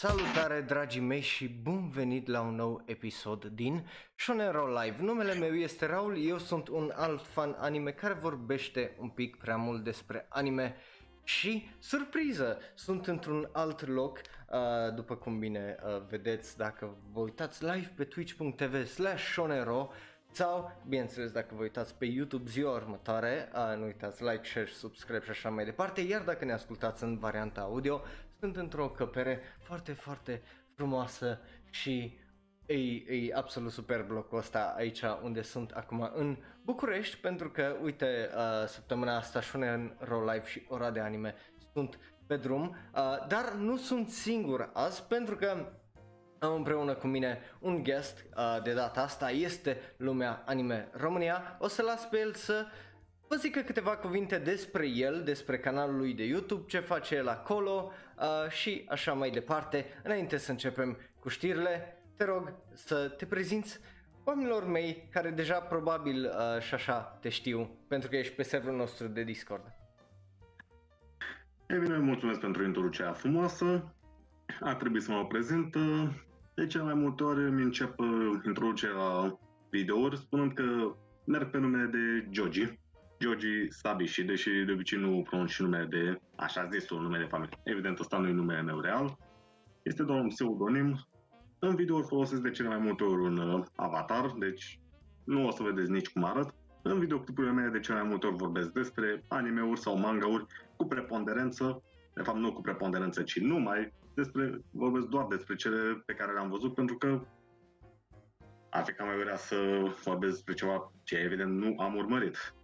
Salutare dragii mei și bun venit la un nou episod din Shonero Live. Numele meu este Raul, eu sunt un alt fan anime care vorbește un pic prea mult despre anime și surpriză, sunt într-un alt loc, uh, după cum bine uh, vedeți dacă vă uitați live pe twitch.tv slash shonero sau, bineînțeles, dacă vă uitați pe YouTube ziua următoare, uh, nu uitați like, share, subscribe și așa mai departe, iar dacă ne ascultați în varianta audio, sunt într-o căpere foarte, foarte frumoasă și e, e absolut superb locul ăsta aici unde sunt acum în București pentru că, uite, uh, săptămâna asta Shonen Ro Live și ora de anime sunt pe drum, uh, dar nu sunt singur azi pentru că am împreună cu mine un guest uh, de data asta, este Lumea Anime România. O să las pe el să vă zică câteva cuvinte despre el, despre canalul lui de YouTube, ce face el acolo uh, și așa mai departe. Înainte să începem cu știrile, te rog să te prezinți oamenilor mei care deja probabil uh, și așa te știu pentru că ești pe serverul nostru de Discord. E bine, mulțumesc pentru introducerea frumoasă. A trebuit să mă prezint. De cele mai multe ori îmi încep uh, introducerea la videouri spunând că merg pe numele de Joji. Joji Sabi și deși de obicei nu pronunț numele de, așa zis, un nume de familie. Evident, ăsta nu e numele meu real. Este doar un pseudonim. În video folosesc de cele mai multe ori un uh, avatar, deci nu o să vedeți nici cum arăt. În videoclipurile mele de cele mai multe ori vorbesc despre anime-uri sau manga-uri cu preponderență, de fapt nu cu preponderență, ci numai despre, vorbesc doar despre cele pe care le-am văzut, pentru că ar fi cam mai vrea să vorbesc despre ceva ce evident nu am urmărit.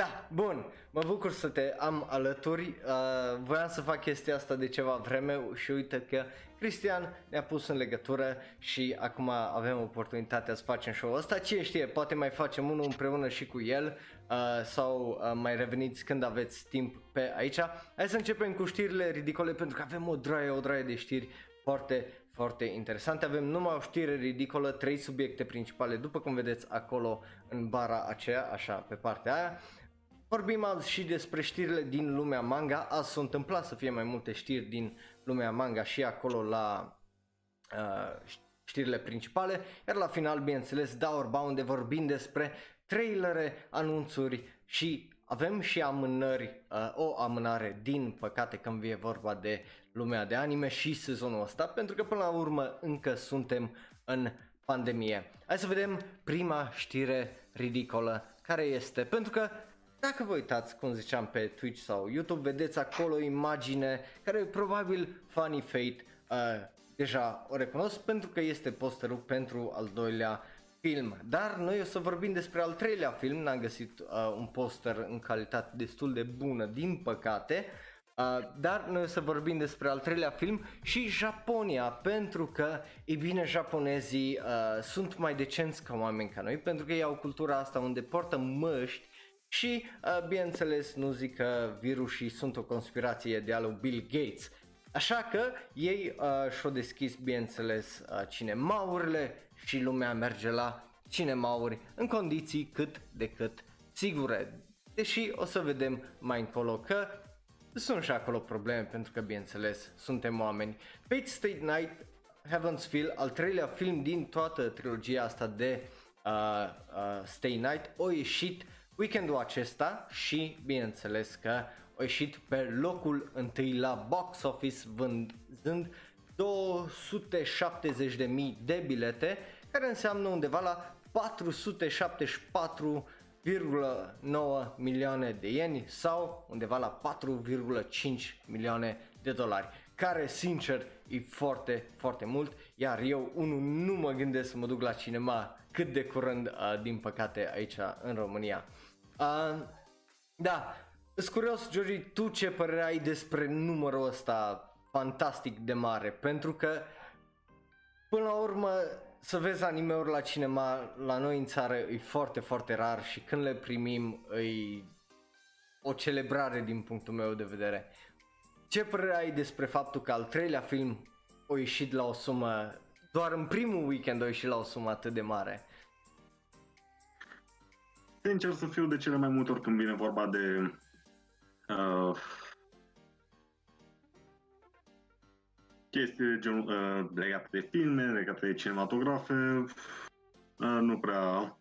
Da, bun, mă bucur să te am alături, uh, voiam să fac chestia asta de ceva vreme și uite că Cristian ne-a pus în legătură și acum avem oportunitatea să facem show-ul ăsta, cine știe, poate mai facem unul împreună și cu el uh, sau uh, mai reveniți când aveți timp pe aici. Hai să începem cu știrile ridicole pentru că avem o draie, o draie de știri foarte, foarte interesante. Avem numai o știre ridicolă, trei subiecte principale, după cum vedeți acolo în bara aceea, așa, pe partea aia. Vorbim azi și despre știrile din lumea manga. Azi s-a întâmplat să fie mai multe știri din lumea manga și acolo la uh, știrile principale. Iar la final, bineînțeles, da orba unde vorbim despre trailere, anunțuri și avem și amânări, uh, o amânare din păcate când vine vorba de lumea de anime și sezonul ăsta, pentru că până la urmă încă suntem în pandemie. Hai să vedem prima știre ridicolă care este, pentru că dacă vă uitați, cum ziceam, pe Twitch sau YouTube, vedeți acolo o imagine care probabil Funny Fate uh, deja o recunosc pentru că este posterul pentru al doilea film. Dar noi o să vorbim despre al treilea film, n-am găsit uh, un poster în calitate destul de bună, din păcate. Uh, dar noi o să vorbim despre al treilea film și Japonia, pentru că, e bine, japonezii uh, sunt mai decenți ca oameni ca noi, pentru că ei au cultura asta unde poartă măști și, uh, bineînțeles, nu zic că virusii sunt o conspirație de al lui Bill Gates. Așa că ei uh, și-au deschis, bineînțeles, uh, cinemaurile și lumea merge la cinemauri în condiții cât de cât sigure. Deși o să vedem mai încolo că sunt și acolo probleme pentru că, bineînțeles, suntem oameni. Fate State Night, Heaven's Feel, al treilea film din toată trilogia asta de uh, uh, Stay Night, o ieșit weekendul acesta și bineînțeles că a ieșit pe locul întâi la box office vânzând 270.000 de bilete care înseamnă undeva la 474,9 milioane de ieni sau undeva la 4,5 milioane de dolari care sincer e foarte, foarte mult, iar eu unul nu mă gândesc să mă duc la cinema cât de curând, uh, din păcate, aici în România. Uh, da, sunt curios, Georgi, tu ce părere ai despre numărul ăsta fantastic de mare? Pentru că, până la urmă, să vezi anime-uri la cinema, la noi în țară, e foarte, foarte rar și când le primim, e o celebrare din punctul meu de vedere. Ce părere ai despre faptul că al treilea film a ieșit la o sumă, doar în primul weekend a ieșit la o sumă atât de mare? Sincer să fiu de cele mai multe ori când vine vorba de uh, chestii gen, uh, legate de filme, legate de cinematografe, uh, nu prea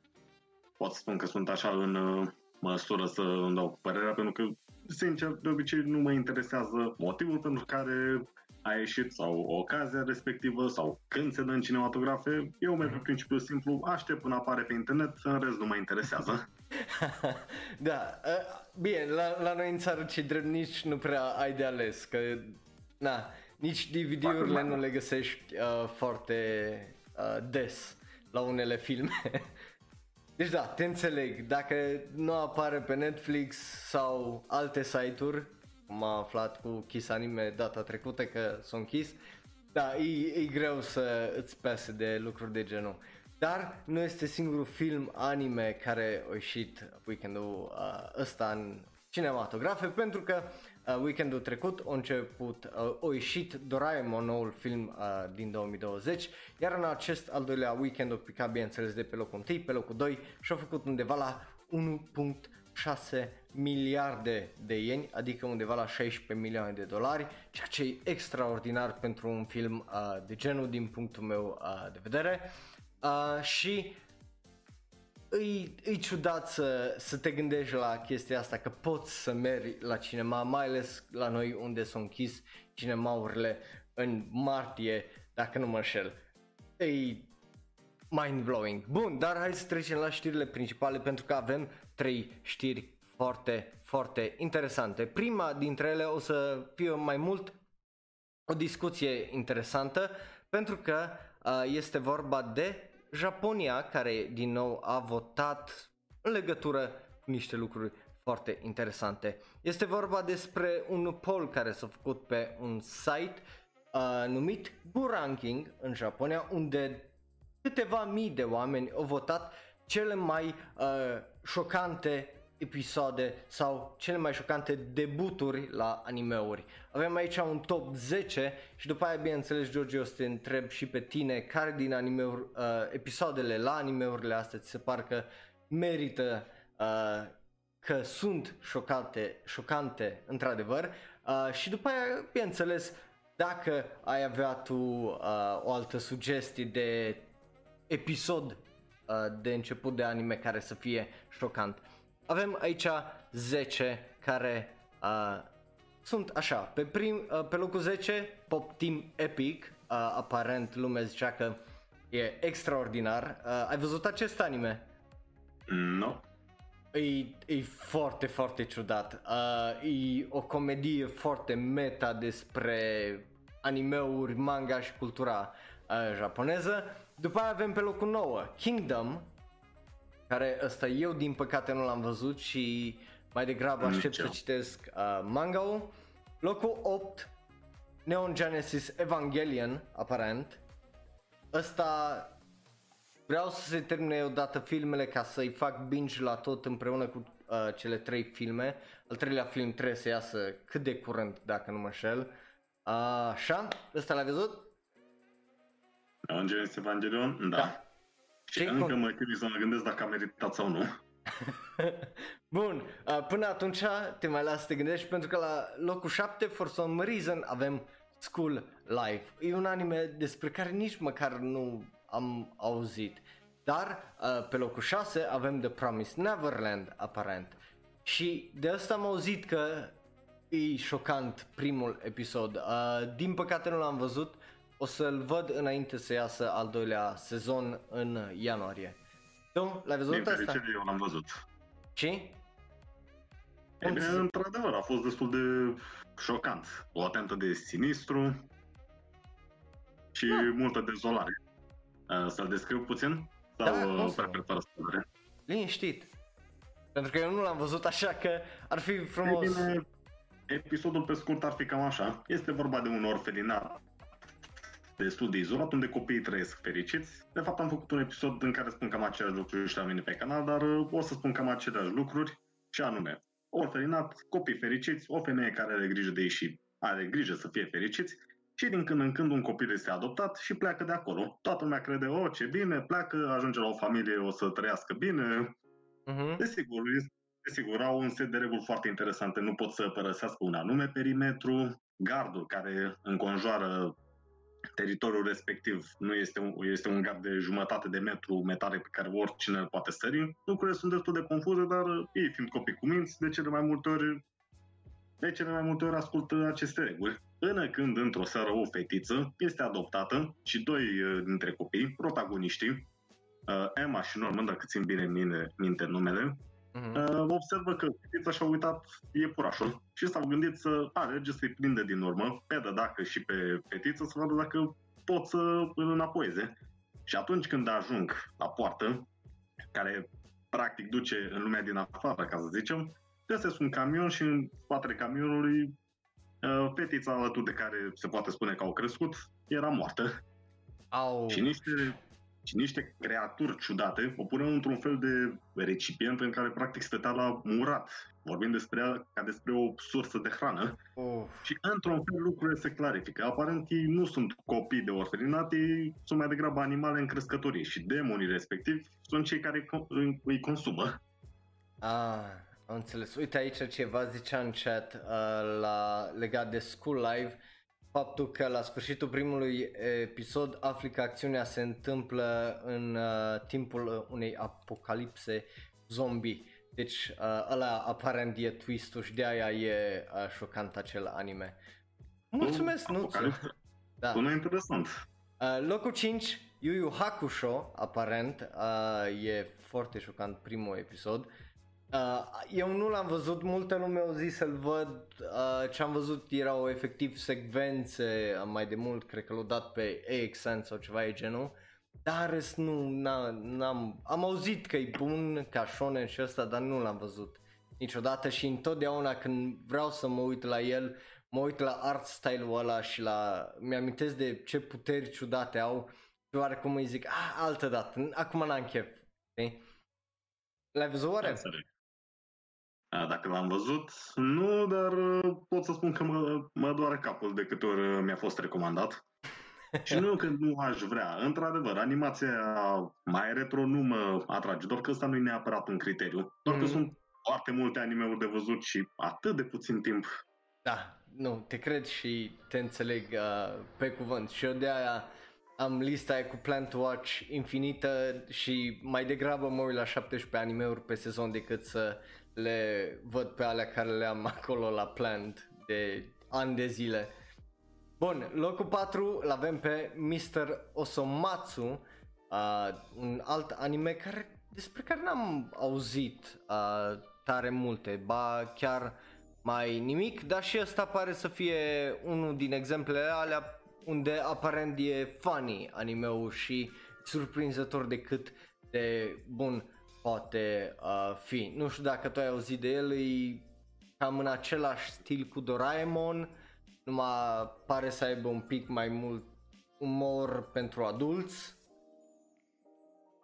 pot să spun că sunt așa în uh, măsură să îmi dau părerea, pentru că, sincer, de obicei nu mă interesează motivul pentru care a ieșit sau ocazia respectivă sau când se dă în cinematografe. Eu merg pe principiul simplu, aștept până apare pe internet, în rest nu mă interesează. da, ă, bine, la, la noi în țară ce drept nici nu prea ai de ales, că na, nici DVD-urile nu le găsești uh, foarte uh, des la unele filme. Deci da, te înțeleg, dacă nu apare pe Netflix sau alte site-uri, cum am aflat cu Kiss Anime data trecută că sunt Kiss, da, e, e greu să îți pese de lucruri de genul. Dar nu este singurul film anime care a ieșit weekendul uh, ăsta în cinematografe pentru că uh, weekendul trecut a început, uh, a ieșit Doraemon, noul film uh, din 2020, iar în acest al doilea weekend a picat bineînțeles de pe locul 1, pe locul 2 și a făcut undeva la 1.6 miliarde de ieni, adică undeva la 16 milioane de dolari, ceea ce e extraordinar pentru un film uh, de genul din punctul meu uh, de vedere. Uh, și îi, îi ciudat să, să te gândești la chestia asta, că poți să mergi la cinema, mai ales la noi unde s-au închis cinemaurile în martie, dacă nu mă înșel. E mind-blowing. Bun, dar hai să trecem la știrile principale pentru că avem trei știri foarte, foarte interesante. Prima dintre ele o să fie mai mult o discuție interesantă pentru că uh, este vorba de Japonia, care din nou a votat în legătură cu niște lucruri foarte interesante. Este vorba despre un poll care s-a făcut pe un site uh, numit Buranking în Japonia, unde câteva mii de oameni au votat cele mai uh, șocante episoade sau cele mai șocante debuturi la animeuri. Avem aici un top 10 și după aia bineînțeles George o să te întreb și pe tine care din animeuri, uh, episoadele la animeurile astea ți se par că merită uh, că sunt șocate, șocante într-adevăr uh, și după aia bineînțeles dacă ai avea tu uh, o altă sugestie de episod uh, de început de anime care să fie șocant. Avem aici 10 care uh, sunt așa, pe, prim, uh, pe locul 10 Pop Team Epic, uh, aparent lumea zicea că e extraordinar. Uh, ai văzut acest anime? Nu. No. E, e foarte, foarte ciudat. Uh, e o comedie foarte meta despre animeuri, manga și cultura uh, japoneză. După aia avem pe locul 9 Kingdom, care ăsta eu din păcate nu l-am văzut și mai degrabă aștept să citesc uh, manga-ul. Locul 8, Neon Genesis Evangelion, aparent. Ăsta vreau să se termine odată filmele ca să-i fac binge la tot împreună cu uh, cele trei filme. Al treilea film trebuie să iasă cât de curând, dacă nu mă șel. Uh, așa, ăsta l-ai văzut? Neon Genesis Evangelion? Da. da. Și încă cum? mă chiui să mă gândesc dacă a meritat sau nu. Bun, uh, până atunci te mai las să te gândești pentru că la locul 7, for some reason, avem School Life. E un anime despre care nici măcar nu am auzit. Dar uh, pe locul 6 avem The Promised Neverland, aparent. Și de asta am auzit că e șocant primul episod. Uh, din păcate nu l-am văzut, o să-l văd înainte să iasă al doilea sezon în ianuarie. Tu l-ai văzut Din asta? eu l-am văzut. Și? E bine, într-adevăr, a fost destul de șocant. O atentă de sinistru și da. multă dezolare. Să-l descriu puțin? Sau da, prefer fără spune? Liniștit. Pentru că eu nu l-am văzut așa că ar fi frumos. E bine, episodul pe scurt ar fi cam așa. Este vorba de un orfelinat destul de izolat, unde copiii trăiesc fericiți. De fapt, am făcut un episod în care spun cam aceleași lucruri și la mine pe canal, dar uh, o să spun cam aceleași lucruri, și anume, orfelinat, copii fericiți, o femeie care are grijă de ei și are grijă să fie fericiți, și din când în când un copil este adoptat și pleacă de acolo. Toată lumea crede, o, ce bine, pleacă, ajunge la o familie, o să trăiască bine. Uh-huh. Desigur, desigur, au un set de reguli foarte interesante. Nu pot să părăsească un anume perimetru. Gardul care înconjoară teritoriul respectiv nu este un, este un gap de jumătate de metru metare pe care oricine îl poate sări. Lucrurile sunt destul de confuze, dar ei fiind copii cu minți, de cele mai multe ori de cele mai multe ori ascultă aceste reguli. Până când, într-o seară, o fetiță este adoptată și doi uh, dintre copii, protagoniștii, uh, Emma și Norman, dacă țin bine mine, minte numele, uh-huh. observă că fetița și-a uitat iepurașul și s-au gândit să alege să-i prinde din urmă, pe de dacă și pe fetiță, să vadă dacă pot să îl înapoieze. Și atunci când ajung la poartă, care practic duce în lumea din afară, ca să zicem, găsesc un camion și în spatele camionului uh, fetița alături de care se poate spune că au crescut era moartă. Au. Și niște, și niște creaturi ciudate o puneau într-un fel de recipient în care practic stătea la murat. Vorbim despre ea ca despre o sursă de hrană. Oh. Și într-un fel lucrurile se clarifică. Aparent ei nu sunt copii de orfelinat, ei sunt mai degrabă animale în crescătorie și demonii respectivi sunt cei care îi consumă. Ah, am înțeles. Uite aici ceva zicea în chat uh, la, legat de School Live, faptul că la sfârșitul primului episod afli că acțiunea se întâmplă în uh, timpul unei apocalipse zombie. Deci uh, ăla aparent e twist-ul și de aia e uh, șocant acel anime. Mulțumesc, nu Da. Bună interesant. Uh, locul 5, Yu Yu Hakusho, aparent, uh, e foarte șocant primul episod. Uh, Uh, eu nu l-am văzut, multe lume au zis să-l văd, uh, ce am văzut erau efectiv secvențe mai de mult, cred că l-au dat pe AXN sau ceva e genul, dar nu, n-am, am auzit că e bun ca shonen și ăsta, dar nu l-am văzut niciodată și întotdeauna când vreau să mă uit la el, mă uit la art style-ul ăla și la, mi-amintesc de ce puteri ciudate au și oarecum îi zic, ah, altă dată, acum n-am chef, știi? L-ai văzut oare? Dacă l-am văzut, nu, dar uh, pot să spun că mă, mă doare capul de câte ori uh, mi-a fost recomandat. și nu că nu aș vrea. Într-adevăr, animația mai retro nu mă atrage, doar că ăsta nu e neapărat un criteriu. Doar mm. că sunt foarte multe anime-uri de văzut și atât de puțin timp. Da, nu, te cred și te înțeleg uh, pe cuvânt. Și eu de aia am lista aia cu Plan to Watch infinită și mai degrabă mă uit la 17 anime-uri pe sezon decât să le văd pe alea care le am acolo la plant de ani de zile. Bun, locul 4 l avem pe Mr. Osomatsu, uh, un alt anime care, despre care n-am auzit uh, tare multe, ba chiar mai nimic, dar și ăsta pare să fie unul din exemplele alea unde aparent e funny animeul și surprinzător de cât de bun poate uh, fi. Nu știu dacă tu ai auzit de el, e cam în același stil cu Doraemon, numai pare să aibă un pic mai mult umor pentru adulți.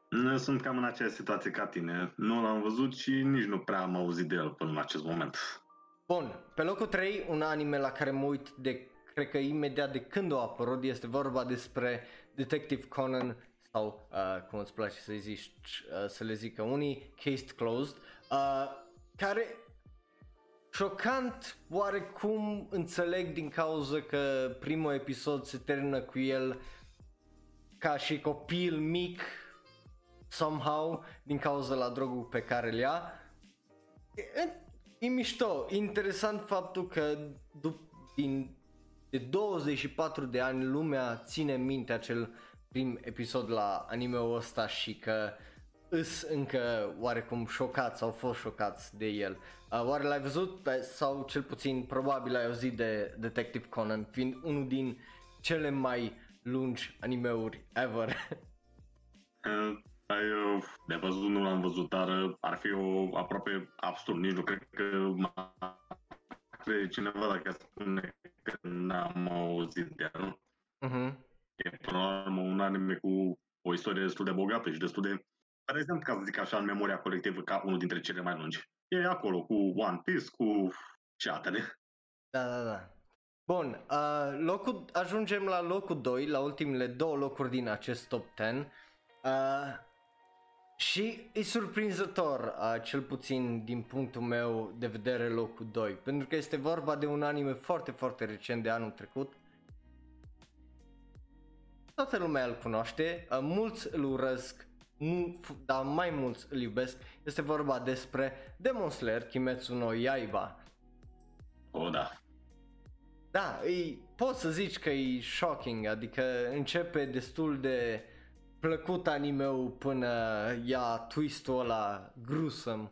Nu sunt cam în aceeași situație ca tine. Nu l-am văzut și nici nu prea am auzit de el până în acest moment. Bun, pe locul 3, un anime la care mă uit de, cred că imediat de când a apărut, este vorba despre Detective Conan sau uh, cum îți place să zici, uh, să le zică unii, Case Closed, uh, care șocant oarecum înțeleg din cauza că primul episod se termină cu el ca și copil mic somehow din cauza la drogul pe care le ia. E, e mișto, interesant faptul că dup- din de 24 de ani lumea ține minte acel prim episod la anime-ul ăsta și că îs încă oarecum șocați sau au fost șocați de el. Uh, oare l-ai văzut sau cel puțin probabil ai auzit de Detective Conan fiind unul din cele mai lungi animeuri ever? Uh, ai, uh, de văzut nu l-am văzut, dar uh, ar fi o aproape absurd, nici nu cred că crede cineva dacă spune că n-am auzit de el. Uh-huh. E până la urmă un anime cu o istorie destul de bogată și destul de prezent, ca să zic așa, în memoria colectivă ca unul dintre cele mai lungi. E acolo cu One Piece, cu și altele. Da, da, da. Bun, uh, locul, ajungem la locul 2, la ultimele două locuri din acest top 10. Uh, și e surprinzător, uh, cel puțin din punctul meu de vedere, locul 2, pentru că este vorba de un anime foarte, foarte recent de anul trecut toată lumea îl cunoaște, uh, mulți îl urăsc, nu, dar mai mulți îl iubesc. Este vorba despre Demon Slayer Kimetsu no Yaiba. O, da. Da, e, poți să zici că e shocking, adică începe destul de plăcut animeul până ia twist-ul ăla gruesome.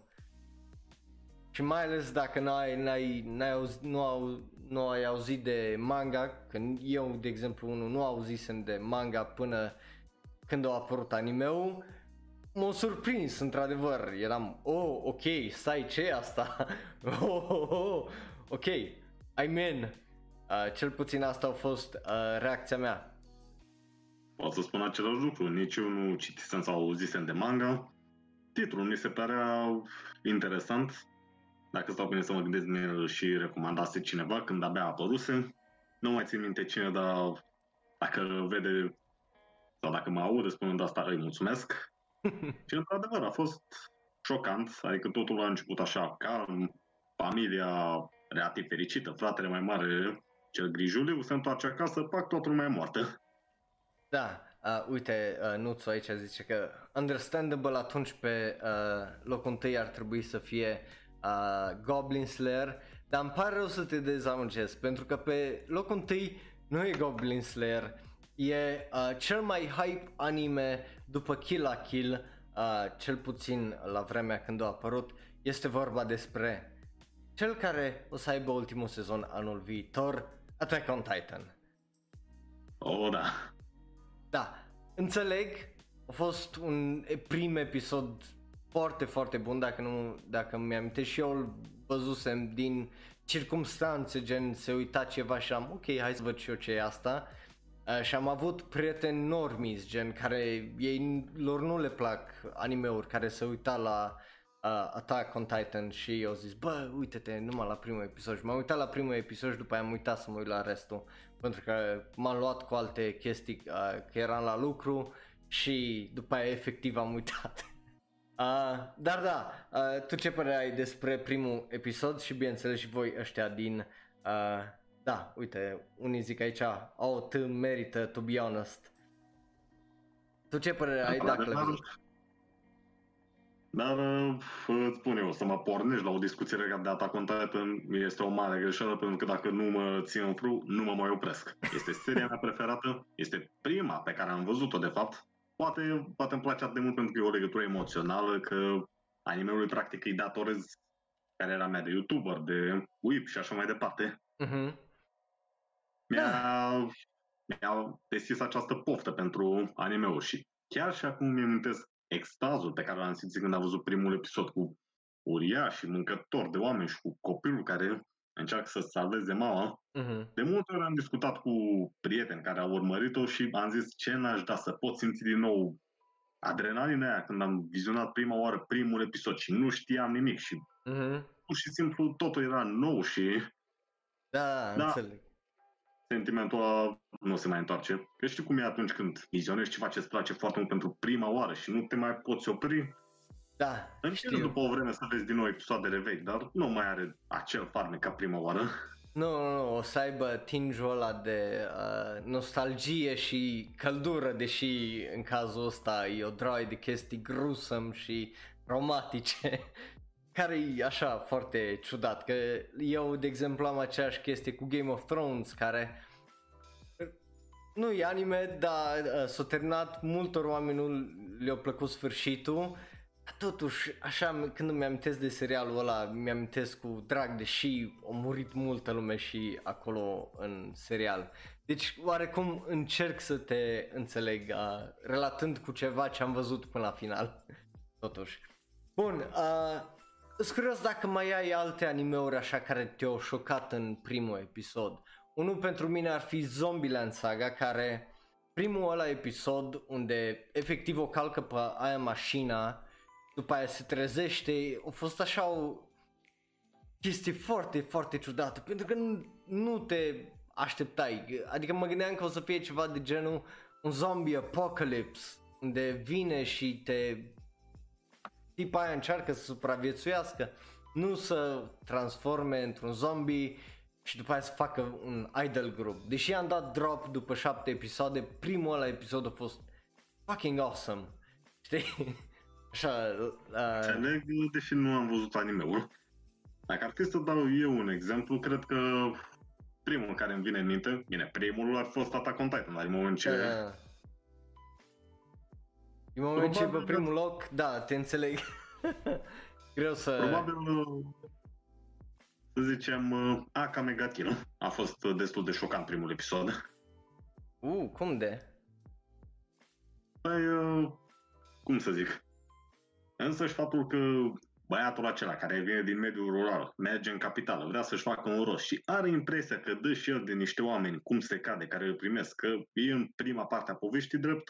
Și mai ales dacă n-ai, n-ai, n-ai auzit, nu, au, nu ai auzit de manga, când eu, de exemplu, unul nu auzisem de manga până când a apărut animeul, m-a surprins, într-adevăr. Eram, oh, ok, stai, ce e asta? oh, oh, oh, ok, I'm in. Uh, cel puțin asta a fost uh, reacția mea. Pot să spun același lucru, nici eu nu citisem sau auzisem de manga. Titlul mi se părea interesant. Dacă stau bine să mă gândesc, mi și recomandase cineva când abia apăruse. Nu mai țin minte cine, dar dacă vede sau dacă mă aude spunând asta, îi mulțumesc. și într-adevăr a fost șocant, adică totul a început așa calm, familia relativ fericită, fratele mai mare, cel grijuliu, se întoarce acasă, pac, toată lumea e moartă. Da, uh, uite, uh, Nuțu aici zice că understandable atunci pe uh, locul întâi ar trebui să fie uh, Goblin Slayer, dar îmi pare rău să te dezamăgesc, pentru că pe locul întâi nu e Goblin Slayer, e uh, cel mai hype anime după Kill la Kill, uh, cel puțin la vremea când a apărut, este vorba despre cel care o să aibă ultimul sezon anul viitor, Attack on Titan. Oh, da. Da, înțeleg, a fost un prim episod foarte, foarte bun, dacă nu, dacă mi-am și eu îl văzusem din circumstanțe, gen se uita ceva și am, ok, hai să văd și eu ce e asta. Uh, și am avut prieteni normis, gen care ei lor nu le plac animeuri, care se uita la uh, Attack on Titan și eu zis, bă, uite-te numai la primul episod și m-am uitat la primul episod și după aia am uitat să mă uit la restul pentru că m-am luat cu alte chestii uh, că eram la lucru și după aia efectiv am uitat. Uh, dar da, uh, tu ce părere ai despre primul episod și bineînțeles și voi ăștia din uh, da, uite, unii zic aici, oh, tu merită, to be honest. Tu ce părere ai dacă le dar îți spun eu, să mă pornești la o discuție legată de Attack on Titan este o mare greșeală pentru că dacă nu mă țin în fru, nu mă mai opresc. Este seria mea preferată, este prima pe care am văzut-o de fapt. Poate, poate îmi place atât de mult pentru că e o legătură emoțională, că animeului practic îi datorez care era mea de YouTuber, de whip și așa mai departe. Uh-huh. Mi-a, da. mi-a deschis această poftă pentru anime-uri și chiar și acum mi amintesc extazul pe care l-am simțit când am văzut primul episod cu uriași, mâncători de oameni și cu copilul care încearcă să salveze mama. Uh-huh. De multe ori am discutat cu prieteni care au urmărit-o și am zis ce n-aș da să pot simți din nou adrenalina aia când am vizionat prima oară primul episod și nu știam nimic și uh-huh. pur și simplu totul era nou și da, da, înțeleg sentimentul ăla nu se mai întoarce. Că știi cum e atunci când vizionezi ceva ce îți place foarte mult pentru prima oară și nu te mai poți opri. Da, Încerc după o vreme să vezi din nou episoadele vechi, dar nu mai are acel farmec ca prima oară. Nu, nu, nu, o să aibă tingul ăla de uh, nostalgie și căldură, deși în cazul ăsta e o droaie de chestii grusăm și traumatice, care e așa foarte ciudat, că eu, de exemplu, am aceeași chestie cu Game of Thrones, care nu e anime, dar uh, s-a terminat, multor oameni nu le-a plăcut sfârșitul. Totuși, așa, când îmi amintesc de serialul ăla, mi-amintesc cu drag, deși a murit multă lume și acolo în serial. Deci, oarecum încerc să te înțeleg, uh, relatând cu ceva ce am văzut până la final. Totuși. Bun, uh, sunt curios dacă mai ai alte animeuri așa care te-au șocat în primul episod. Unul pentru mine ar fi Zombieland Saga, care primul ăla episod unde efectiv o calcă pe aia mașina, după aia se trezește, a fost așa o chestie foarte, foarte ciudată, pentru că nu, nu te așteptai, adică mă gândeam că o să fie ceva de genul un zombie apocalypse, unde vine și te tipa aia încearcă să supraviețuiască, nu să transforme într-un zombie și după aia să facă un idol group. Deși am dat drop după șapte episoade, primul ăla episod a fost fucking awesome. Știi? Așa, uh... Înțeleg, deși nu am văzut anime-ul. Dacă ar fi să dau eu un exemplu, cred că primul care îmi vine în minte, bine, primul ar fost Attack on Titan, dar în moment ce... Uh. În moment ce pe primul loc, da, te înțeleg. Greu să... Probabil, să zicem, Akame ga Kill. A fost destul de șocant primul episod. Uh, cum de? Păi, cum să zic, însăși faptul că băiatul acela care vine din mediul rural, merge în capitală, vrea să-și facă un rost și are impresia că dă și el de niște oameni cum se cade, care îl primesc, că e în prima parte a poveștii drept,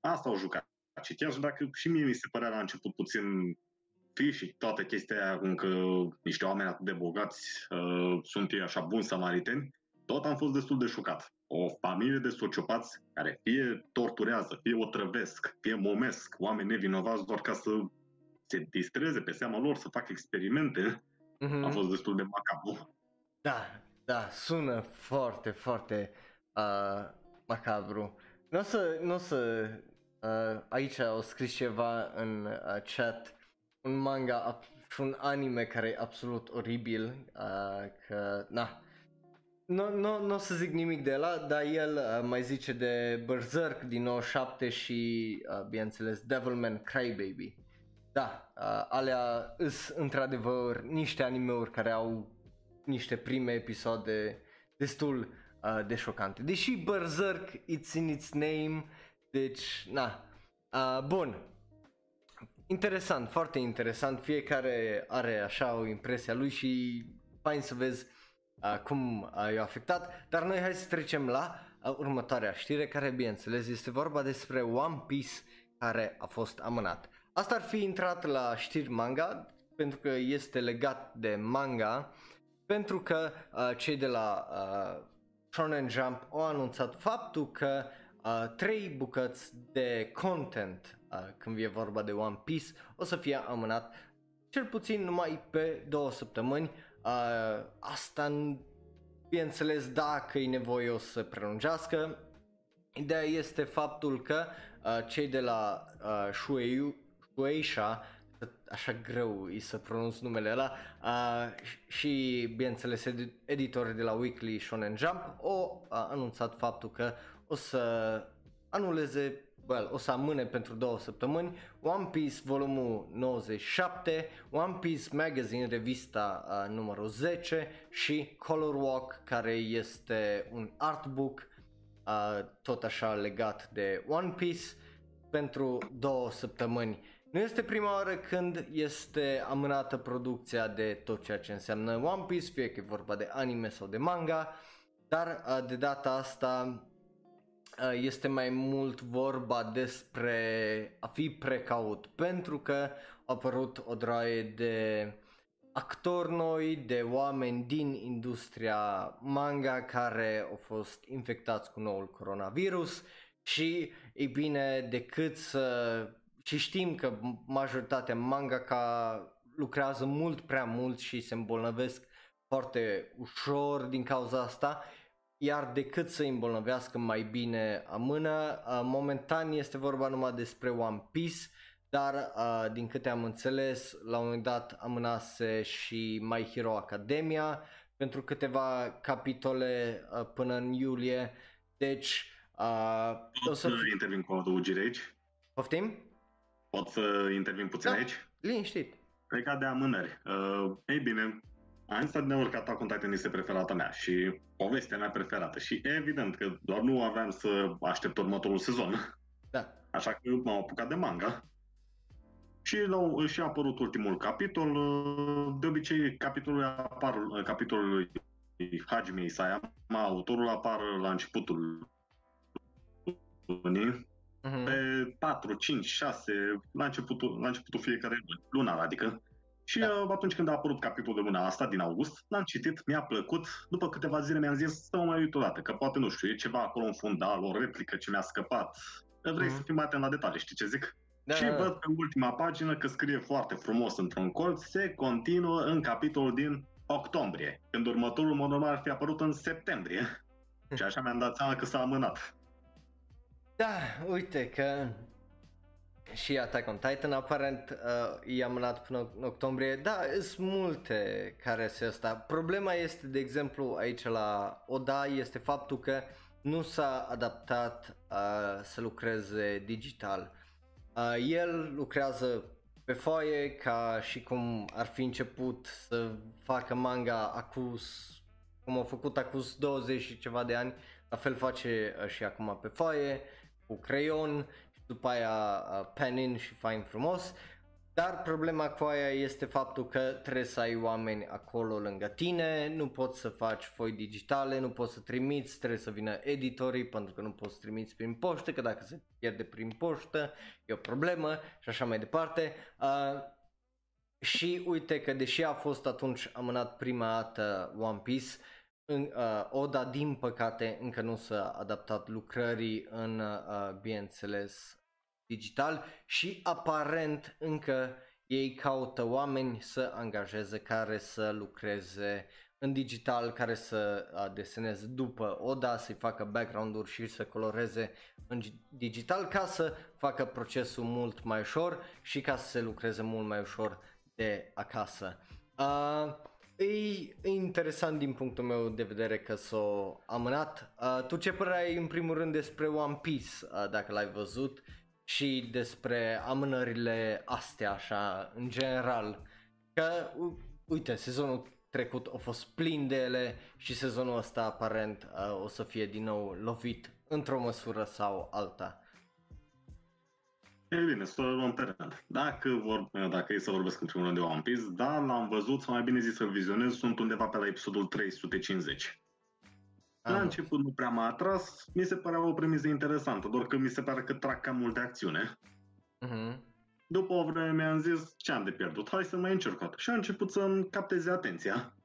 asta au jucat. Și chiar și dacă și mie mi se părea la început puțin fi și toată chestia aia cum că niște oameni atât de bogați uh, sunt ei așa buni samariteni, tot am fost destul de șocat. O familie de sociopați care fie torturează, fie o trăvesc, fie momesc oameni nevinovați doar ca să se distreze pe seama lor, să facă experimente, mm-hmm. a fost destul de macabru. Da, da, sună foarte, foarte uh, macabru. Nu o să, nu o să uh, aici au scris ceva în uh, chat, un manga și un anime care e absolut oribil, uh, că, na, nu, nu, nu o să zic nimic de la, dar el uh, mai zice de Berserk din 97 și, uh, bineînțeles, Devilman Crybaby. Da, uh, alea sunt într-adevăr niște animeuri care au niște prime episoade destul uh, de șocante. Deși Berserk, it's in its name, deci, na. Uh, bun. Interesant, foarte interesant. Fiecare are așa o impresie a lui și fain să vezi uh, cum uh, i-a afectat. Dar noi hai să trecem la uh, următoarea știre care, bineînțeles, este vorba despre One Piece care a fost amânat. Asta ar fi intrat la știri manga, pentru că este legat de manga, pentru că uh, cei de la uh, Shonen Jump au anunțat faptul că uh, trei bucăți de content uh, când e vorba de One Piece o să fie amânat cel puțin numai pe două săptămâni. Uh, asta, bineînțeles, dacă e nevoie o să prelungească. Ideea este faptul că uh, cei de la uh, Shueisha Shueisha, așa greu e să pronunț numele ăla, uh, și bineînțeles editorii de la Weekly Shonen Jump au anunțat faptul că o să anuleze well, o să amâne pentru două săptămâni One Piece volumul 97, One Piece Magazine, revista uh, numărul 10 și Color Walk care este un artbook uh, tot așa legat de One Piece pentru două săptămâni. Nu este prima oară când este amânată producția de tot ceea ce înseamnă One Piece, fie că e vorba de anime sau de manga, dar uh, de data asta uh, este mai mult vorba despre a fi precaut, pentru că a apărut o draie de actori noi, de oameni din industria manga care au fost infectați cu noul coronavirus și, ei bine, decât să și știm că majoritatea mangaka lucrează mult prea mult și se îmbolnăvesc foarte ușor din cauza asta, iar decât să îi îmbolnăvească mai bine amână, momentan este vorba numai despre One Piece, dar din câte am înțeles, la un moment dat amânase și My Hero Academia pentru câteva capitole până în iulie, deci... Uh, o să intervin cu o adăugire aici? Poftim? Pot să intervin puțin da, aici? liniștit. Legat de amânări. Uh, ei bine, am stat de urcat Attack on Titan este preferata mea și povestea mea preferată și evident că doar nu aveam să aștept următorul sezon. Da. Așa că m-am apucat de manga. Și la, și a apărut ultimul capitol. Uh, de obicei, capitolul apar, uh, capitolul Hajime Isayama, autorul apar la începutul lunii uh-huh. pe 4, 5, 6, la începutul, la începutul fiecare lunar, adică. Și da. Uh, atunci când a apărut capitolul de luna asta, din august, l-am citit, mi-a plăcut. După câteva zile mi-am zis să mă mai uit o dată, că poate, nu știu, e ceva acolo în fundal, o replică ce mi-a scăpat. Vrei uh-huh. să fim atent la detalii, știi ce zic? Da, și văd pe ultima pagină că scrie foarte frumos într-un colț, se continuă în capitolul din octombrie, când următorul mod normal ar fi apărut în septembrie. Și așa mi-am dat seama că s-a amânat. Da, uite că și Attack on Titan aparent uh, e amânat până în octombrie. Da, sunt multe care se asta. Problema este, de exemplu, aici la Oda este faptul că nu s-a adaptat uh, să lucreze digital. Uh, el lucrează pe foaie ca și cum ar fi început să facă manga acus, cum a făcut acus 20 și ceva de ani, la fel face uh, și acum pe foaie, cu creion după aia uh, penin și fain frumos. Dar problema cu aia este faptul că trebuie să ai oameni acolo lângă tine, nu poți să faci foi digitale, nu poți să trimiți, trebuie să vină editorii pentru că nu poți să trimiți prin poștă, că dacă se pierde prin poștă e o problemă și așa mai departe. Uh, și uite că deși a fost atunci amânat prima dată One Piece, în, uh, Oda din păcate încă nu s-a adaptat lucrării în, uh, bineînțeles, digital și aparent încă ei caută oameni să angajeze care să lucreze în digital, care să deseneze după Oda, să-i facă background-uri și să coloreze în digital ca să facă procesul mult mai ușor și ca să se lucreze mult mai ușor de acasă. Uh, e interesant din punctul meu de vedere că s-a amânat. Uh, tu ce părere ai în primul rând despre One Piece, uh, dacă l-ai văzut? Și despre amânările astea așa în general. Că uite, sezonul trecut a fost plin de ele și sezonul ăsta aparent uh, o să fie din nou lovit într-o măsură sau alta. E bine, să luăm pe rând. Dacă, vor, dacă e să vorbesc în primul rând de One Piece, da, l-am văzut, sau mai bine zis să-l vizionez, sunt undeva pe la episodul 350. La început nu prea m-a atras, mi se părea o premiză interesantă, doar că mi se pare că trag cam multe acțiune. Uh-huh. După o vreme mi-am zis ce am de pierdut, hai să mai încerc Și a început să-mi capteze atenția.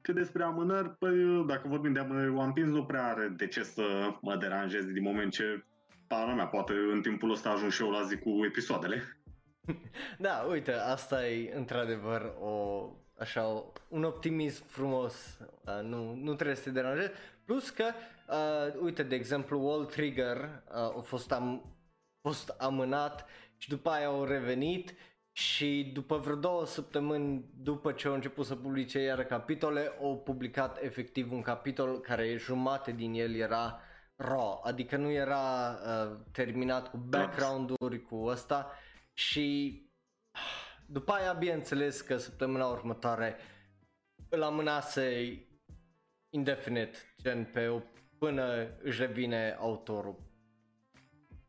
Cât despre amânări, păi dacă vorbim de amânări One Piece, nu prea are de ce să mă deranjez din moment ce pana mea, poate în timpul ăsta ajung și eu la zi cu episoadele. Da, uite, asta e într-adevăr o așa, un optimism frumos, uh, nu, nu trebuie să te deranjezi. Plus că, uh, uite, de exemplu, Wall Trigger uh, a fost, am, fost amânat și după aia au revenit și după vreo două săptămâni după ce au început să publice iară capitole, au publicat efectiv un capitol care jumate din el era raw, adică nu era uh, terminat cu background-uri, cu ăsta și după aia, bineînțeles că săptămâna următoare îl amânase indefinit, gen pe o, până își revine autorul.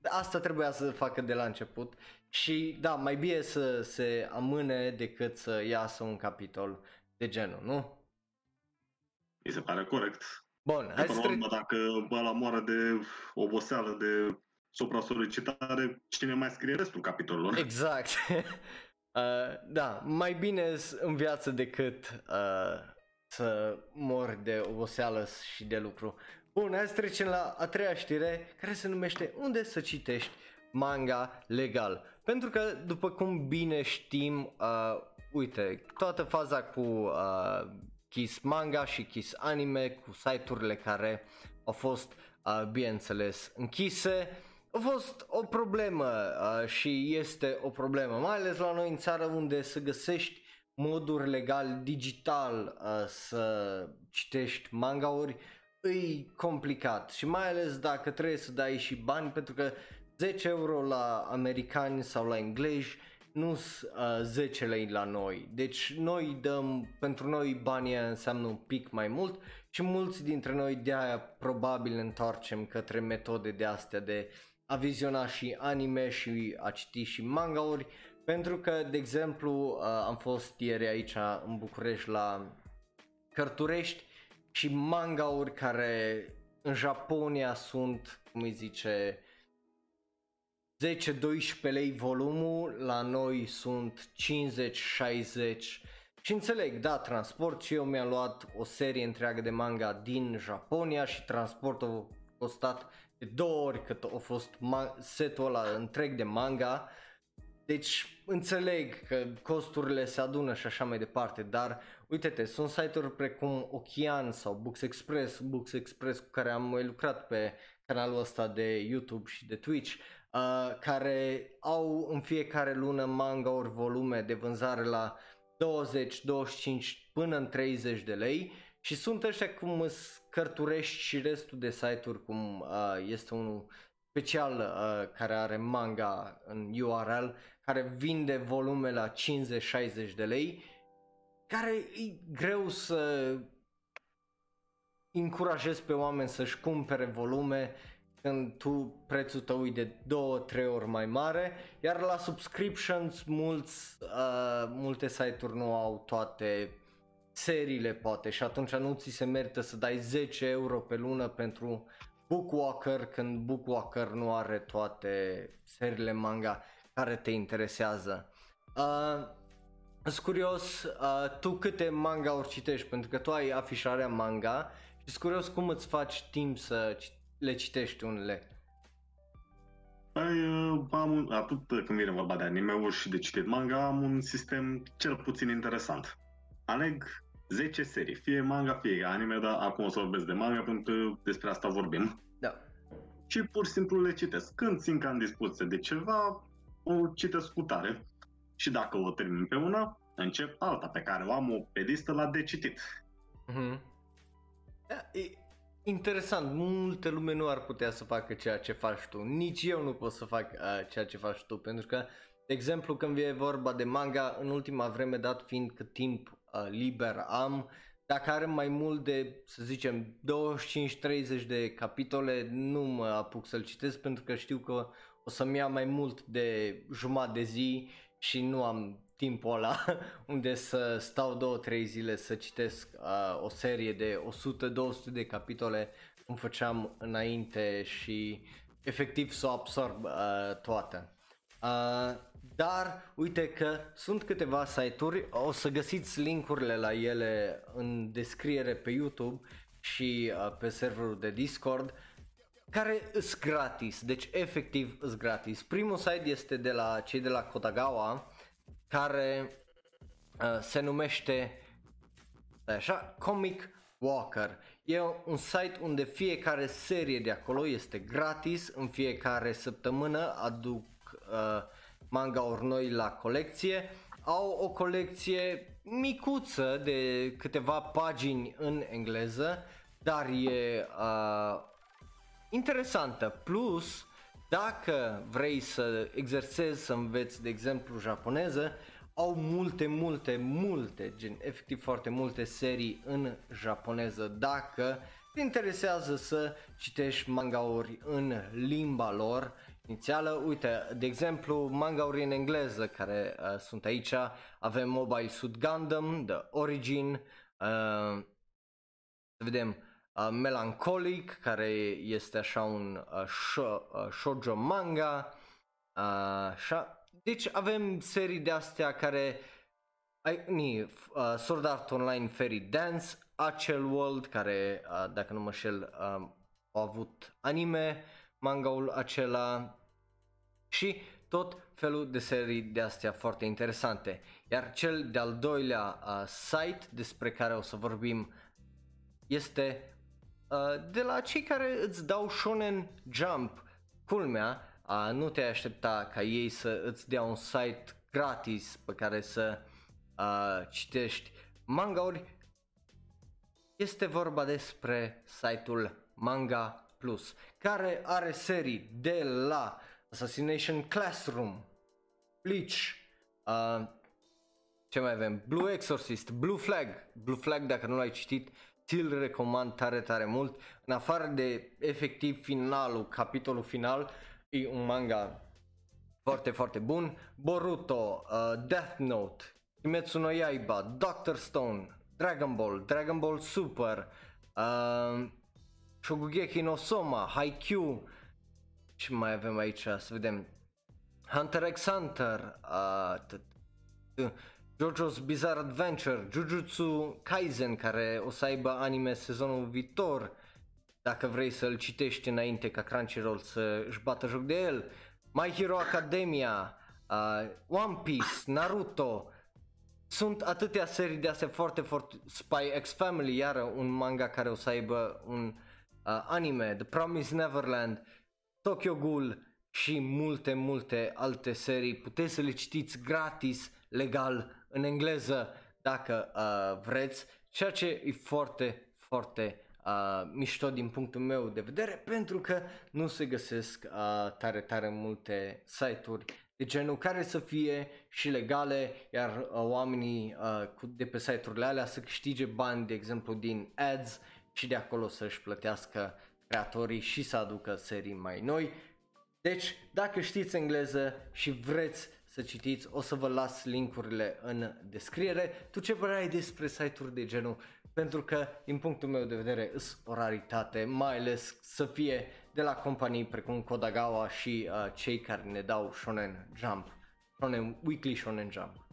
Asta trebuia să facă de la început și da, mai bine să se amâne decât să iasă un capitol de genul, nu? Mi se pare corect. Bun, hai să tre- dacă la moară de oboseală, de supra-solicitare, cine mai scrie restul capitolului? Exact. Uh, da, mai bine în viață decât uh, să mor de oboseală și de lucru. Bun, hai să trecem la a treia știre care se numește Unde să citești manga legal. Pentru că, după cum bine știm, uh, uite, toată faza cu uh, Kiss Manga și Kiss Anime, cu site-urile care au fost, uh, bineînțeles, închise, a fost o problemă uh, și este o problemă, mai ales la noi în țară unde să găsești moduri legal digital uh, să citești mangauri e complicat și mai ales dacă trebuie să dai și bani pentru că 10 euro la americani sau la englezi nu sunt uh, 10 lei la noi. Deci noi dăm, pentru noi banii înseamnă un pic mai mult și mulți dintre noi de aia probabil ne întoarcem către metode de astea de uh, a viziona și anime și a citi și mangauri pentru că, de exemplu, uh, am fost ieri aici în București la Cărturești și mangauri care în Japonia sunt, cum îi zice, 10-12 lei volumul, la noi sunt 50-60 și înțeleg, da, transport și eu mi-am luat o serie întreagă de manga din Japonia și transportul a costat de două ori cât a fost ma- setul ăla întreg de manga. Deci înțeleg că costurile se adună și așa mai departe, dar uite-te, sunt site-uri precum Ocean sau Books Express, Books Express cu care am mai lucrat pe canalul ăsta de YouTube și de Twitch, uh, care au în fiecare lună manga-uri volume de vânzare la 20, 25 până în 30 de lei și sunt ăștia cum îți cărturești și restul de site-uri cum uh, este unul special uh, care are manga în URL care vinde volume la 50-60 de lei care e greu să încurajezi pe oameni să-și cumpere volume când tu prețul tău e de 2-3 ori mai mare, iar la subscriptions mulți, uh, multe site-uri nu au toate seriile poate și atunci nu ți se merită să dai 10 euro pe lună pentru Bookwalker când Bookwalker nu are toate seriile manga care te interesează. Uh, sunt curios, uh, tu câte manga ori citești, pentru că tu ai afișarea manga și sunt curios cum îți faci timp să le citești unele. Păi, uh, am un, atât când vine vorba de anime-uri și de citit manga, am un sistem cel puțin interesant. Aleg 10 serii, fie manga, fie anime, dar acum o să vorbesc de manga pentru că despre asta vorbim. Da. Și pur și simplu le citesc. Când simt că am dispoziție de ceva, o citesc cu tare. Și dacă o termin pe una, încep alta pe care o am o pe listă la de citit. Mm-hmm. Da, e interesant, multe lume nu ar putea să facă ceea ce faci tu. Nici eu nu pot să fac uh, ceea ce faci tu, pentru că, de exemplu, când vine vorba de manga, în ultima vreme, dat fiind că timp uh, liber am, dacă are mai mult de, să zicem, 25-30 de capitole, nu mă apuc să-l citesc pentru că știu că o să-mi ia mai mult de jumătate de zi și nu am timpul ăla unde să stau 2-3 zile să citesc uh, o serie de 100-200 de capitole cum făceam înainte și efectiv să o absorb uh, toate. Uh, dar uite că sunt câteva site-uri, o să găsiți linkurile la ele în descriere pe YouTube și uh, pe serverul de Discord care sunt gratis, deci efectiv sunt gratis. Primul site este de la cei de la Kodagawa care uh, se numește așa, Comic Walker. E un site unde fiecare serie de acolo este gratis, în fiecare săptămână aduc uh, manga-uri noi la colecție. Au o colecție micuță de câteva pagini în engleză, dar e uh, interesantă. Plus, dacă vrei să exersezi, să înveți, de exemplu, japoneză, au multe, multe, multe, gen efectiv foarte multe serii în japoneză. Dacă te interesează să citești mangauri în limba lor inițială, uite, de exemplu, mangauri în engleză care uh, sunt aici, avem Mobile Suit Gundam, The Origin, uh, să vedem, uh, Melancholic, care este așa un uh, sho, uh, shoujo manga, uh, așa. Deci avem serii de astea care ai, ni, uh, Sword Art Online Fairy Dance, Acel World, care, uh, dacă nu mă șel, uh, au avut anime, mangaul acela și tot felul de serii de astea foarte interesante. Iar cel de-al doilea uh, site despre care o să vorbim este Uh, de la cei care îți dau Shonen Jump. Culmea, uh, nu te aștepta ca ei să îți dea un site gratis pe care să uh, citești mangauri. Este vorba despre site-ul Manga Plus, care are serii de la Assassination Classroom, Bleach, uh, ce mai avem? Blue Exorcist, Blue Flag, Blue Flag dacă nu l-ai citit, ți-l recomand tare, tare mult. În afară de efectiv finalul, capitolul final, e un manga foarte, foarte bun. Boruto, uh, Death Note, Kimetsu no Yaiba, Doctor Stone, Dragon Ball, Dragon Ball Super, uh, Shogugeki no Soma, Haikyuu, ce mai avem aici, să vedem, Hunter x Hunter, uh, JoJo's Bizarre Adventure, Jujutsu Kaisen care o să aibă anime sezonul viitor. Dacă vrei să-l citești înainte ca Crunchyroll să își bată joc de el, My Hero Academia, uh, One Piece, Naruto, sunt atâtea serii de astea foarte, foarte, Spy X Family, iară un manga care o să aibă un uh, anime, The Promised Neverland, Tokyo Ghoul și multe, multe alte serii. Puteți să le citiți gratis, legal, în engleză, dacă uh, vreți, ceea ce e foarte, foarte uh, mișto din punctul meu de vedere, pentru că nu se găsesc uh, tare, tare multe site-uri de genul care să fie și legale, iar uh, oamenii uh, de pe site-urile alea să câștige bani, de exemplu, din ads și de acolo să-și plătească creatorii și să aducă serii mai noi. Deci, dacă știți engleză și vreți să citiți, o să vă las linkurile în descriere. Tu ce părere ai despre site-uri de genul? Pentru că, din punctul meu de vedere, sunt o raritate, mai ales să fie de la companii precum Kodagawa și uh, cei care ne dau Shonen Jump, Shonen Weekly Shonen Jump.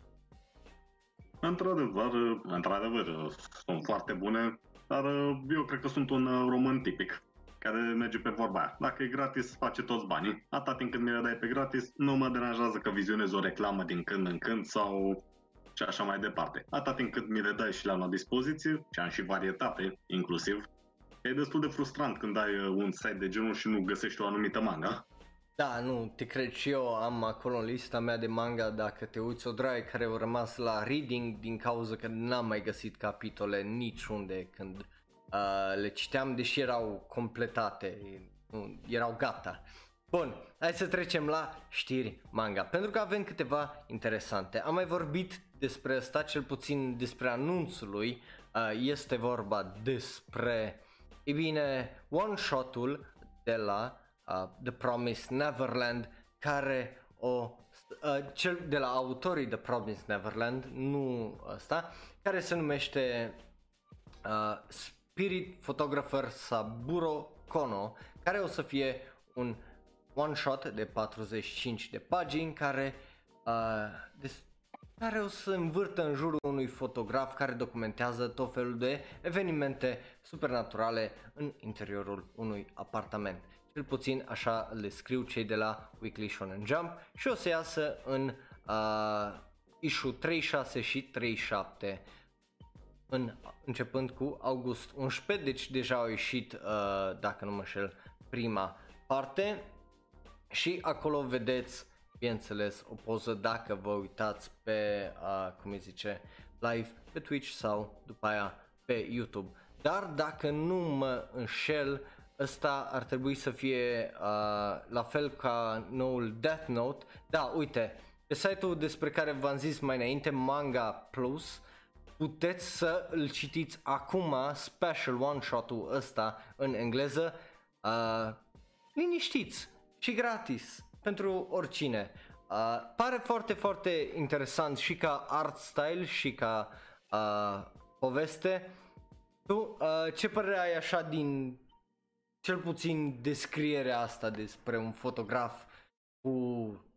Într-adevăr, într-adevăr, sunt foarte bune, dar eu cred că sunt un român tipic care merge pe vorba aia. Dacă e gratis, face toți banii. Atâta timp când mi le dai pe gratis, nu mă deranjează că vizionez o reclamă din când în când sau și așa mai departe. Atâta timp cât mi le dai și le-am la dispoziție, și am și varietate, inclusiv, e destul de frustrant când ai uh, un site de genul și nu găsești o anumită manga. Da, nu, te cred și eu am acolo în lista mea de manga, dacă te uiți o draie care au rămas la reading din cauza că n-am mai găsit capitole niciunde când uh, le citeam, deși erau completate, erau gata. Bun, hai să trecem la știri manga, pentru că avem câteva interesante. Am mai vorbit despre asta, cel puțin despre anunțul lui, uh, este vorba despre E bine, one-shot-ul de la uh, The Promised Neverland care o uh, cel de la autorii The Promised Neverland, nu ăsta, care se numește uh, Spirit Photographer Saburo Kono, care o să fie un one shot de 45 de pagini care uh, des- care o să învârtă în jurul unui fotograf care documentează tot felul de evenimente supernaturale în interiorul unui apartament. Cel puțin așa le scriu cei de la Weekly Shonen Jump și o să iasă în uh, issue 36 și 37 în, începând cu august 11, deci deja au ieșit, uh, dacă nu mă șel, prima parte și acolo vedeți bineînțeles, o poză dacă vă uitați pe, uh, cum îi zice, live pe Twitch sau după aia pe YouTube. Dar dacă nu mă înșel, ăsta ar trebui să fie uh, la fel ca noul Death Note. Da, uite, pe site-ul despre care v-am zis mai înainte, Manga Plus, puteți să îl citiți acum, special one-shot-ul ăsta în engleză, uh, liniștiți și gratis pentru oricine. Uh, pare foarte, foarte interesant și ca art style și ca uh, poveste. Tu, uh, ce părere ai așa din cel puțin descrierea asta despre un fotograf cu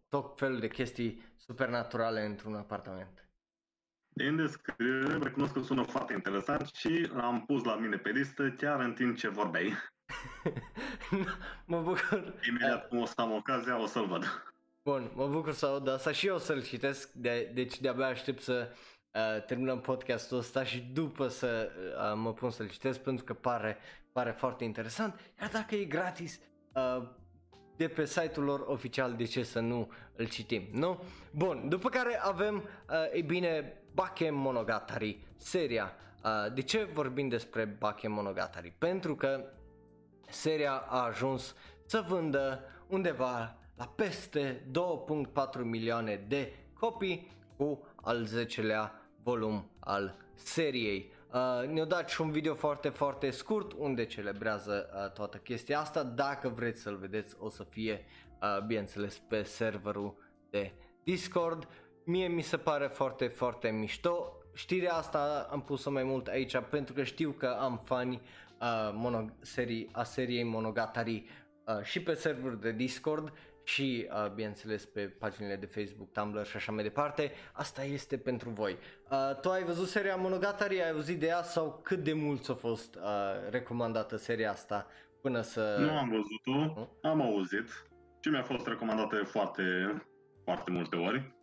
tot felul de chestii supernaturale într-un apartament? Din descriere, recunosc că sună foarte interesant și l-am pus la mine pe listă chiar în timp ce vorbeai. mă bucur. Imediat cum o să am ocazia, o să-l văd. Bun, mă bucur să aud asta și eu să-l citesc, de, deci de-abia aștept să uh, terminăm podcastul ăsta și după să uh, mă pun să-l citesc pentru că pare, pare foarte interesant, iar dacă e gratis, uh, de pe site-ul lor oficial, de ce să nu îl citim, nu? Bun, după care avem, uh, e bine, Bake Monogatari, seria. Uh, de ce vorbim despre Bake Monogatari? Pentru că seria a ajuns să vândă undeva la peste 2.4 milioane de copii cu al 10-lea volum al seriei. Uh, ne-au dat și un video foarte, foarte scurt unde celebrează uh, toată chestia asta. Dacă vreți să-l vedeți, o să fie, uh, bineînțeles, pe serverul de Discord. Mie mi se pare foarte, foarte mișto. Știrea asta am pus-o mai mult aici pentru că știu că am fani uh, mono- serii, a seriei Monogatari uh, și pe serverul de Discord și, uh, bineînțeles, pe paginile de Facebook, Tumblr și așa mai departe. Asta este pentru voi. Uh, tu ai văzut seria Monogatari, ai auzit de ea sau cât de mult a fost uh, recomandată seria asta până să... Nu am văzut-o, am auzit și mi-a fost recomandată foarte, foarte multe ori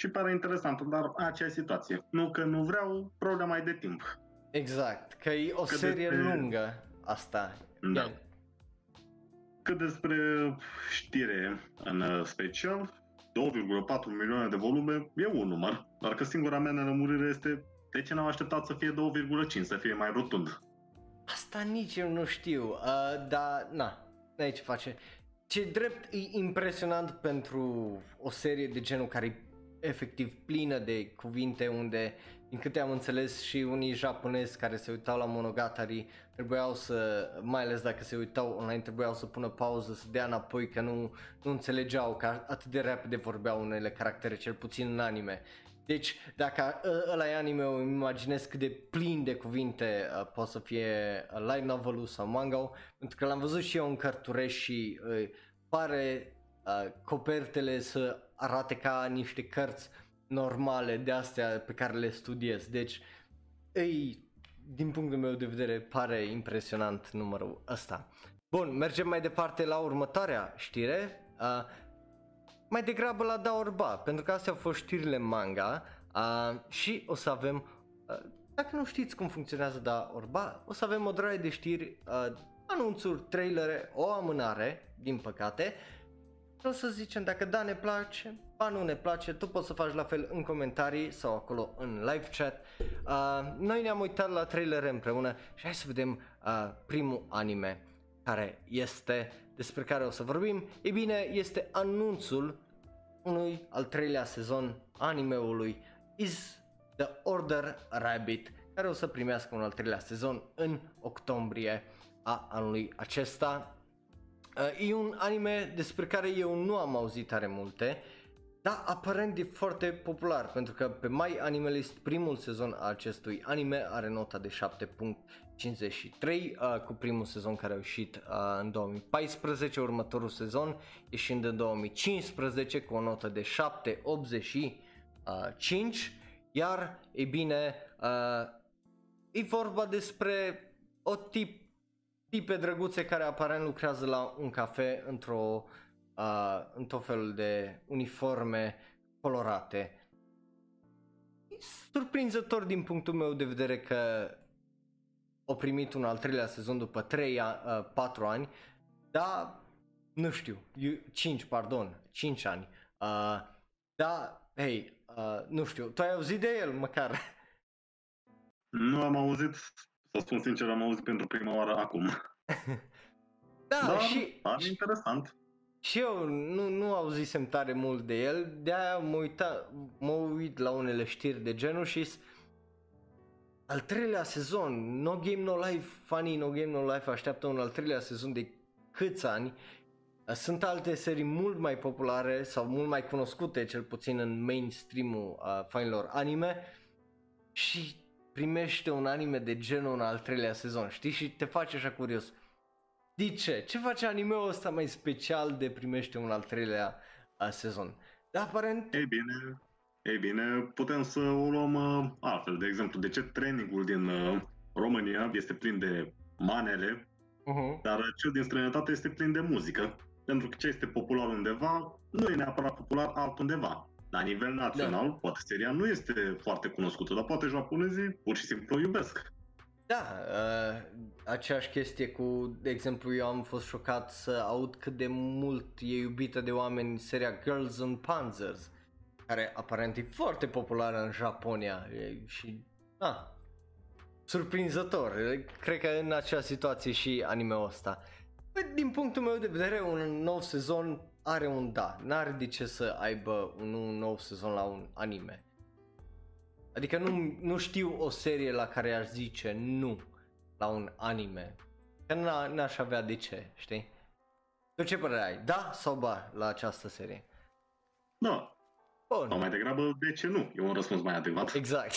și pare interesant, dar aceea situație. Nu că nu vreau, problema e de timp. Exact, că e o că serie despre... lungă asta. Da. Yeah. Cât despre știre în special, 2,4 milioane de volume e un număr, dar că singura mea nelămurire este de ce n-au așteptat să fie 2,5, să fie mai rotund. Asta nici eu nu știu, uh, dar na, n-ai ce face. Ce drept e impresionant pentru o serie de genul care e efectiv plină de cuvinte unde, din câte am înțeles și unii japonezi care se uitau la Monogatari trebuiau să, mai ales dacă se uitau online, trebuiau să pună pauză, să dea înapoi că nu, nu înțelegeau că atât de repede vorbeau unele caractere, cel puțin în anime. Deci, dacă ăla e anime, îmi imaginez cât de plin de cuvinte uh, poate să fie light novel sau manga pentru că l-am văzut și eu în cărturești și uh, pare uh, copertele să arate ca niște cărți normale de astea pe care le studiez. Deci, îi, din punctul meu de vedere, pare impresionant numărul ăsta. Bun, mergem mai departe la următoarea știre. Uh, mai degrabă la da orba, pentru că astea au fost știrile manga uh, și o să avem, uh, dacă nu știți cum funcționează da orba, o să avem o draie de știri, uh, anunțuri, trailere, o amânare, din păcate, o să zicem dacă da ne place, ba nu ne place, tu poți să faci la fel în comentarii sau acolo în live chat. Uh, noi ne-am uitat la trailere împreună și hai să vedem uh, primul anime care este despre care o să vorbim, e bine, este anunțul unui al treilea sezon animeului Is The Order Rabbit, care o să primească un al treilea sezon în octombrie a anului acesta. Uh, e un anime despre care eu nu am auzit tare multe, dar aparent e foarte popular pentru că pe My Animalist primul sezon a acestui anime are nota de 53 uh, cu primul sezon care a ieșit uh, în 2014, următorul sezon ieșind în 2015 cu o notă de 785, iar e bine, uh, e vorba despre o tip, tipe drăguțe care aparent lucrează la un cafe într-o uh, în tot felul de uniforme colorate. E surprinzător din punctul meu de vedere că au primit un al treilea sezon după 3 uh, 4 ani, dar nu știu, 5, pardon, 5 ani. Uh, da, hei, uh, nu știu, tu ai auzit de el măcar? Nu am auzit, să spun sincer, am auzit pentru prima oară acum. da, da, și... Pare interesant. Și eu nu, nu auzisem tare mult de el, de-aia mă, uita, mă uit la unele știri de genul și al treilea sezon, No Game No Life, Funny No Game No Life așteaptă un al treilea sezon de câți ani. Sunt alte serii mult mai populare sau mult mai cunoscute, cel puțin în mainstream-ul uh, fanilor anime și primește un anime de genul în al treilea sezon, știi? Și te face așa curios. De ce? Ce face anime-ul ăsta mai special de primește un al treilea uh, sezon? Dar aparent... Ei bine, ei bine, putem să o luăm uh, altfel. De exemplu, de ce trainingul din uh, România este plin de manele, uh-huh. dar cel din străinătate este plin de muzică. Pentru că ce este popular undeva, nu e neapărat popular altundeva. La nivel național, da. poate seria nu este foarte cunoscută, dar poate japonezii pur și simplu o iubesc. Da, uh, aceeași chestie cu, de exemplu, eu am fost șocat să aud cât de mult e iubită de oameni seria Girls in Panzers care aparent e foarte populară în Japonia e, și, ah, surprinzător. Cred că în acea situație și anime-ul ăsta. Păi, din punctul meu de vedere, un nou sezon are un da. N-are de ce să aibă un, un nou sezon la un anime. Adică nu, nu știu o serie la care aș zice nu la un anime. Că n-aș avea de ce, știi? Tu ce părere ai? Da sau ba la această serie? Da, Bun. Sau mai degrabă, de ce nu? E un răspuns mai adevărat. Exact.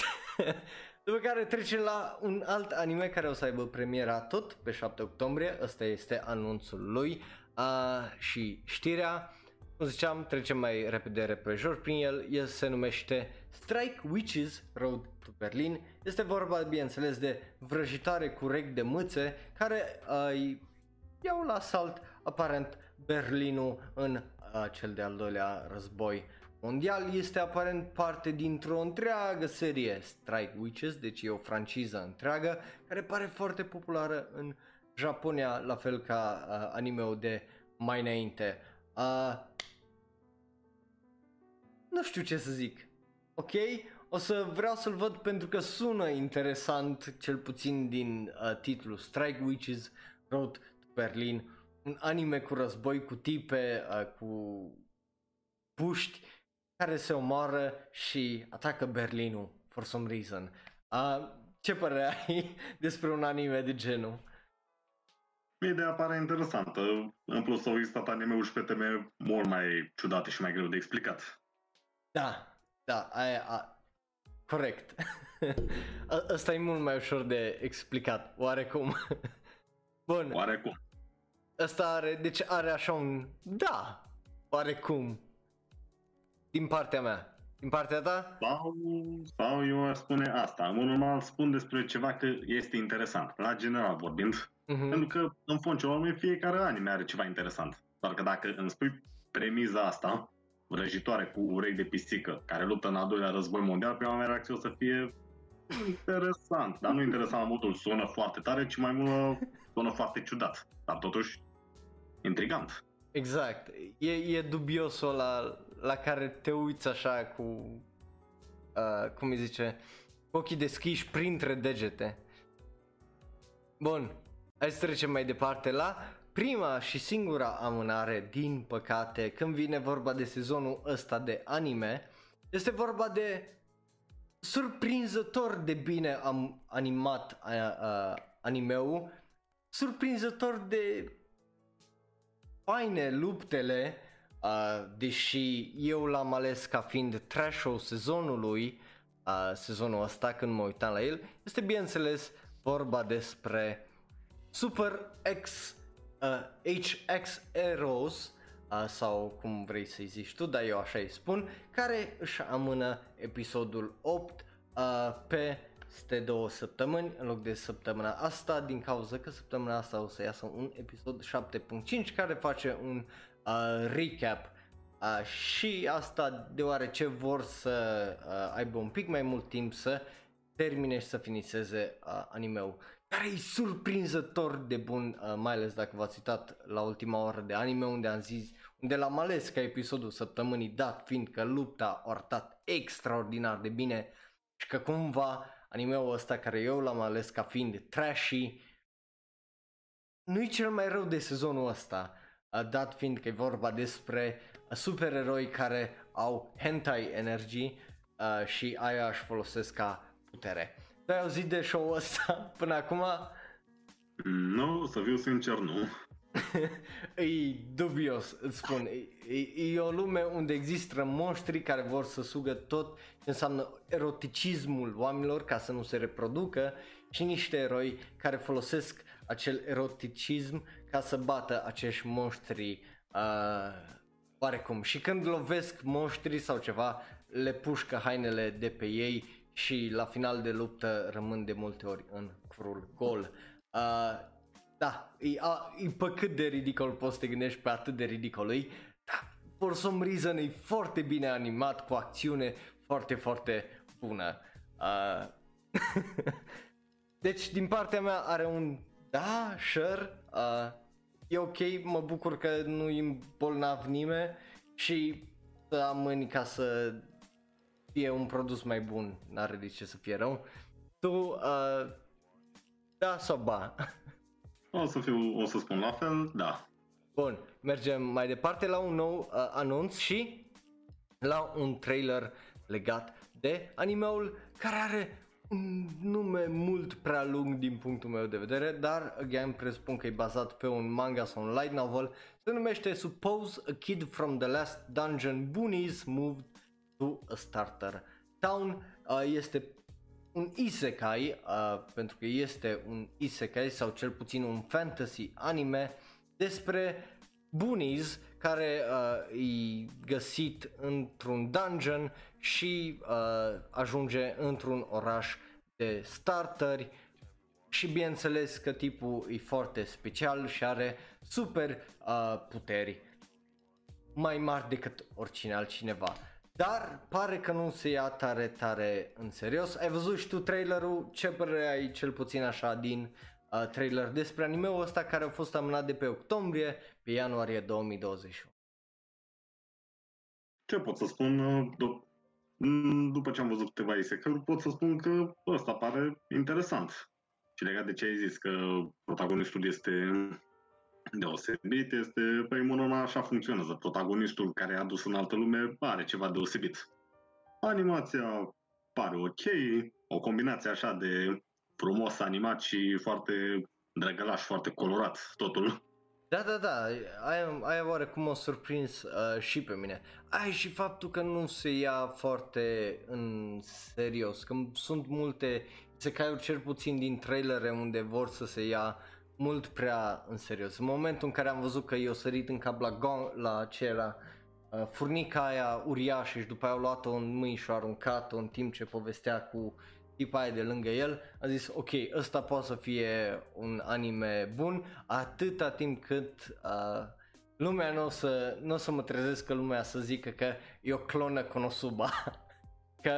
După care trecem la un alt anime care o să aibă premiera tot pe 7 octombrie. Ăsta este anunțul lui uh, și știrea. Cum ziceam, trecem mai repede repejor prin el. El se numește Strike Witches Road to Berlin. Este vorba, bineînțeles, de vrăjitare cu rec de mâțe care uh, iau la salt aparent Berlinul în uh, cel de-al doilea război mondial, este aparent parte dintr-o întreagă serie Strike Witches, deci e o franciză întreagă care pare foarte populară în Japonia, la fel ca uh, anime-ul de mai înainte. Uh, nu știu ce să zic, ok? O să vreau să-l văd pentru că sună interesant, cel puțin din uh, titlu Strike Witches Road to Berlin, un anime cu război, cu tipe, uh, cu puști care se omoară și atacă Berlinul for some reason. Uh, ce părere ai despre un anime de genul? Ideea pare interesantă. În plus au existat anime-uri și pe teme mult mai ciudate și mai greu de explicat. Da, da, aia, a, corect. Asta e mult mai ușor de explicat, oarecum. Bun. Oarecum. Asta are, deci are așa un, da, oarecum, din partea mea. Din partea ta? Sau, sau eu aș spune asta. În normal spun despre ceva că este interesant, la general vorbind. Uh-huh. Pentru că, în fond, ce urmă, fiecare anime are ceva interesant. Doar că dacă îmi spui premiza asta, vrăjitoare cu urechi de pisică, care luptă în al doilea război mondial, prima mea reacție o să fie interesant. Dar nu interesant la modul sună foarte tare, ci mai mult sună foarte ciudat. Dar totuși, intrigant. Exact. E, e dubiosul la, la care te uiți așa cu, uh, cum îi zice, ochii deschiși printre degete. Bun, hai să trecem mai departe la prima și singura amânare, din păcate, când vine vorba de sezonul ăsta de anime, este vorba de surprinzător de bine am animat uh, uh, animeul, surprinzător de faine luptele, uh, deși eu l-am ales ca fiind trash sezonului, uh, sezonul ăsta când mă uitam la el, este bineînțeles vorba despre Super X uh, HX Heroes uh, sau cum vrei să-i zici tu, dar eu așa îi spun, care își amână episodul 8 uh, pe este două săptămâni în loc de săptămâna asta din cauza că săptămâna asta o să iasă un episod 7.5 care face un uh, recap. Uh, și asta deoarece vor să uh, aibă un pic mai mult timp să termine și să finiseze uh, anime-ul care e surprinzător de bun, uh, mai ales dacă v-ați uitat la ultima oră de anime unde am zis, unde l-am ales ca episodul săptămânii dat fiind că lupta a arătat extraordinar de bine și că cumva animeul ăsta care eu l-am ales ca fiind trashy nu-i cel mai rău de sezonul ăsta, uh, dat fiind că e vorba despre uh, supereroi care au hentai energy uh, și aia își folosesc ca putere. Tu ai auzit de show-ul ăsta până acum? Nu, să fiu sincer, nu. e dubios, îți spun. E, e, e o lume unde există monștri care vor să sugă tot ce înseamnă eroticismul oamenilor ca să nu se reproducă și niște eroi care folosesc acel eroticism ca să bată acești monștri uh, oarecum. Și când lovesc monștri sau ceva, le pușcă hainele de pe ei și la final de luptă rămân de multe ori în crul gol. Uh, da, e, a, e pe cât de ridicol poți să te gândești pe atât de ridicol e, da, for some reason e foarte bine animat, cu acțiune foarte, foarte bună. Uh, deci, din partea mea are un da, sure, uh, e ok, mă bucur că nu e bolnav nimeni și să amâni ca să fie un produs mai bun, n-are de ce să fie rău. Tu, uh, da sau ba? O să fiu, o să spun la fel, da. Bun, mergem mai departe la un nou uh, anunț și la un trailer legat de animeul care are un nume mult prea lung din punctul meu de vedere, dar again presupun că e bazat pe un manga sau un light novel, se numește Suppose a Kid from the Last Dungeon Boonies Moved to a Starter Town. Uh, este un isekai, uh, pentru că este un isekai sau cel puțin un fantasy anime despre bunnies care uh, e găsit într-un dungeon și uh, ajunge într-un oraș de starteri și bineînțeles că tipul e foarte special și are super uh, puteri mai mari decât oricine altcineva. Dar pare că nu se ia tare, tare în serios. Ai văzut și tu trailerul? Ce părere ai cel puțin așa din uh, trailer despre animeul ăsta care a fost amânat de pe octombrie pe ianuarie 2021? Ce pot să spun? D- după ce am văzut câteva isekai pot să spun că ăsta pare interesant. Și legat de ce ai zis, că protagonistul este deosebit, este, pe Monona așa funcționează. Protagonistul care a adus în altă lume are ceva deosebit. Animația pare ok, o combinație așa de frumos animat și foarte drăgălaș, foarte colorat totul. Da, da, da, aia, aia oarecum m-a surprins uh, și pe mine. Ai și faptul că nu se ia foarte în serios, că sunt multe se caiuri cel puțin din trailere unde vor să se ia mult prea în serios. În momentul în care am văzut că eu sărit în cap la, gong, la acela uh, furnica aia uriașă și după aia au luat-o în mâini și au aruncat-o în timp ce povestea cu tipa aia de lângă el, a zis ok, ăsta poate să fie un anime bun atâta timp cât uh, lumea nu o să, n-o să mă trezesc că lumea să zică că e o clonă Konosuba. că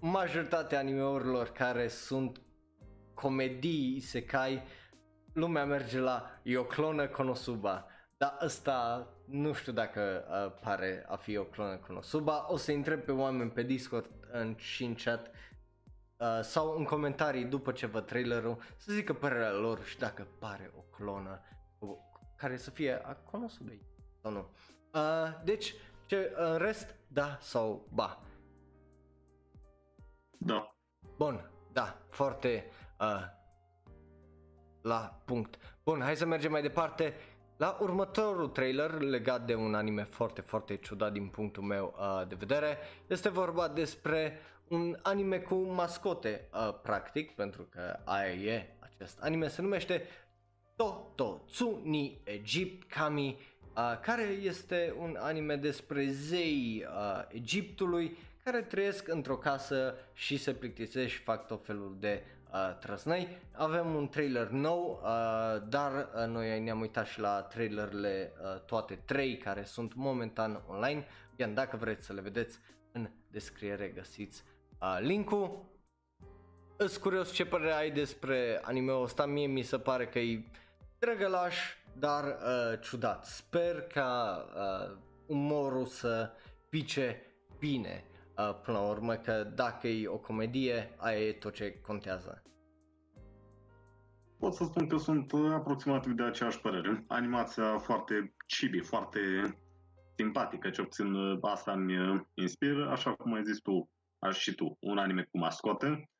majoritatea animeurilor care sunt comedii isekai, lumea merge la e o clonă Konosuba. Dar ăsta nu știu dacă uh, pare a fi o clonă Konosuba. O să întreb pe oameni pe Discord în, și în chat uh, sau în comentarii după ce văd trailerul să zică părerea lor și dacă pare o clonă care să fie a Konosubei sau nu. Uh, deci, ce, în rest, da sau ba. Da. Bun, da, foarte uh, la punct. Bun, hai să mergem mai departe la următorul trailer legat de un anime foarte, foarte ciudat din punctul meu uh, de vedere. Este vorba despre un anime cu mascote, uh, practic, pentru că aia e acest anime, se numește Tototsu Egypt Kami, uh, care este un anime despre zei uh, Egiptului care trăiesc într-o casă și se plictisesc și fac tot felul de uh, trăsnăi. Avem un trailer nou, uh, dar uh, noi ne-am uitat și la trailerele uh, toate trei care sunt momentan online. Iar dacă vreți să le vedeți în descriere găsiți uh, linkul. Îs curios ce părere ai despre anime-ul ăsta, mie mi se pare că e drăgălaș, dar uh, ciudat. Sper ca uh, umorul să pice bine uh, până la urmă că dacă e o comedie, aia e tot ce contează. Pot să spun că sunt aproximativ de aceeași părere. Animația foarte chibi, foarte simpatică, ce obțin asta îmi inspiră, așa cum ai zis tu, aș și tu, un anime cu mascote.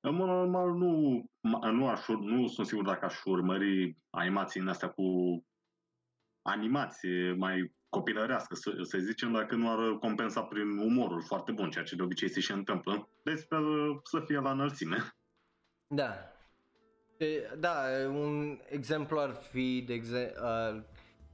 În mod normal nu, nu, aș, nu sunt sigur dacă aș urmări animații în astea cu animație mai copilărească, să, să zicem, dacă nu ar compensa prin umorul foarte bun, ceea ce de obicei se și întâmplă. Deci sper să fie la înălțime. Da. Da, un exemplu ar fi, de exe- uh,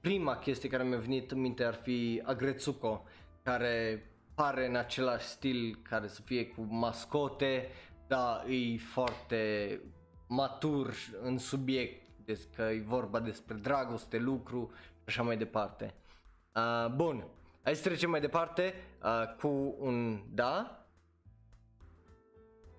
prima chestie care mi-a venit în minte ar fi Agretsuko, care pare în același stil, care să fie cu mascote, dar e foarte matur în subiect, deci că e vorba despre dragoste, lucru și așa mai departe. Uh, bun, hai să trecem mai departe uh, cu un da.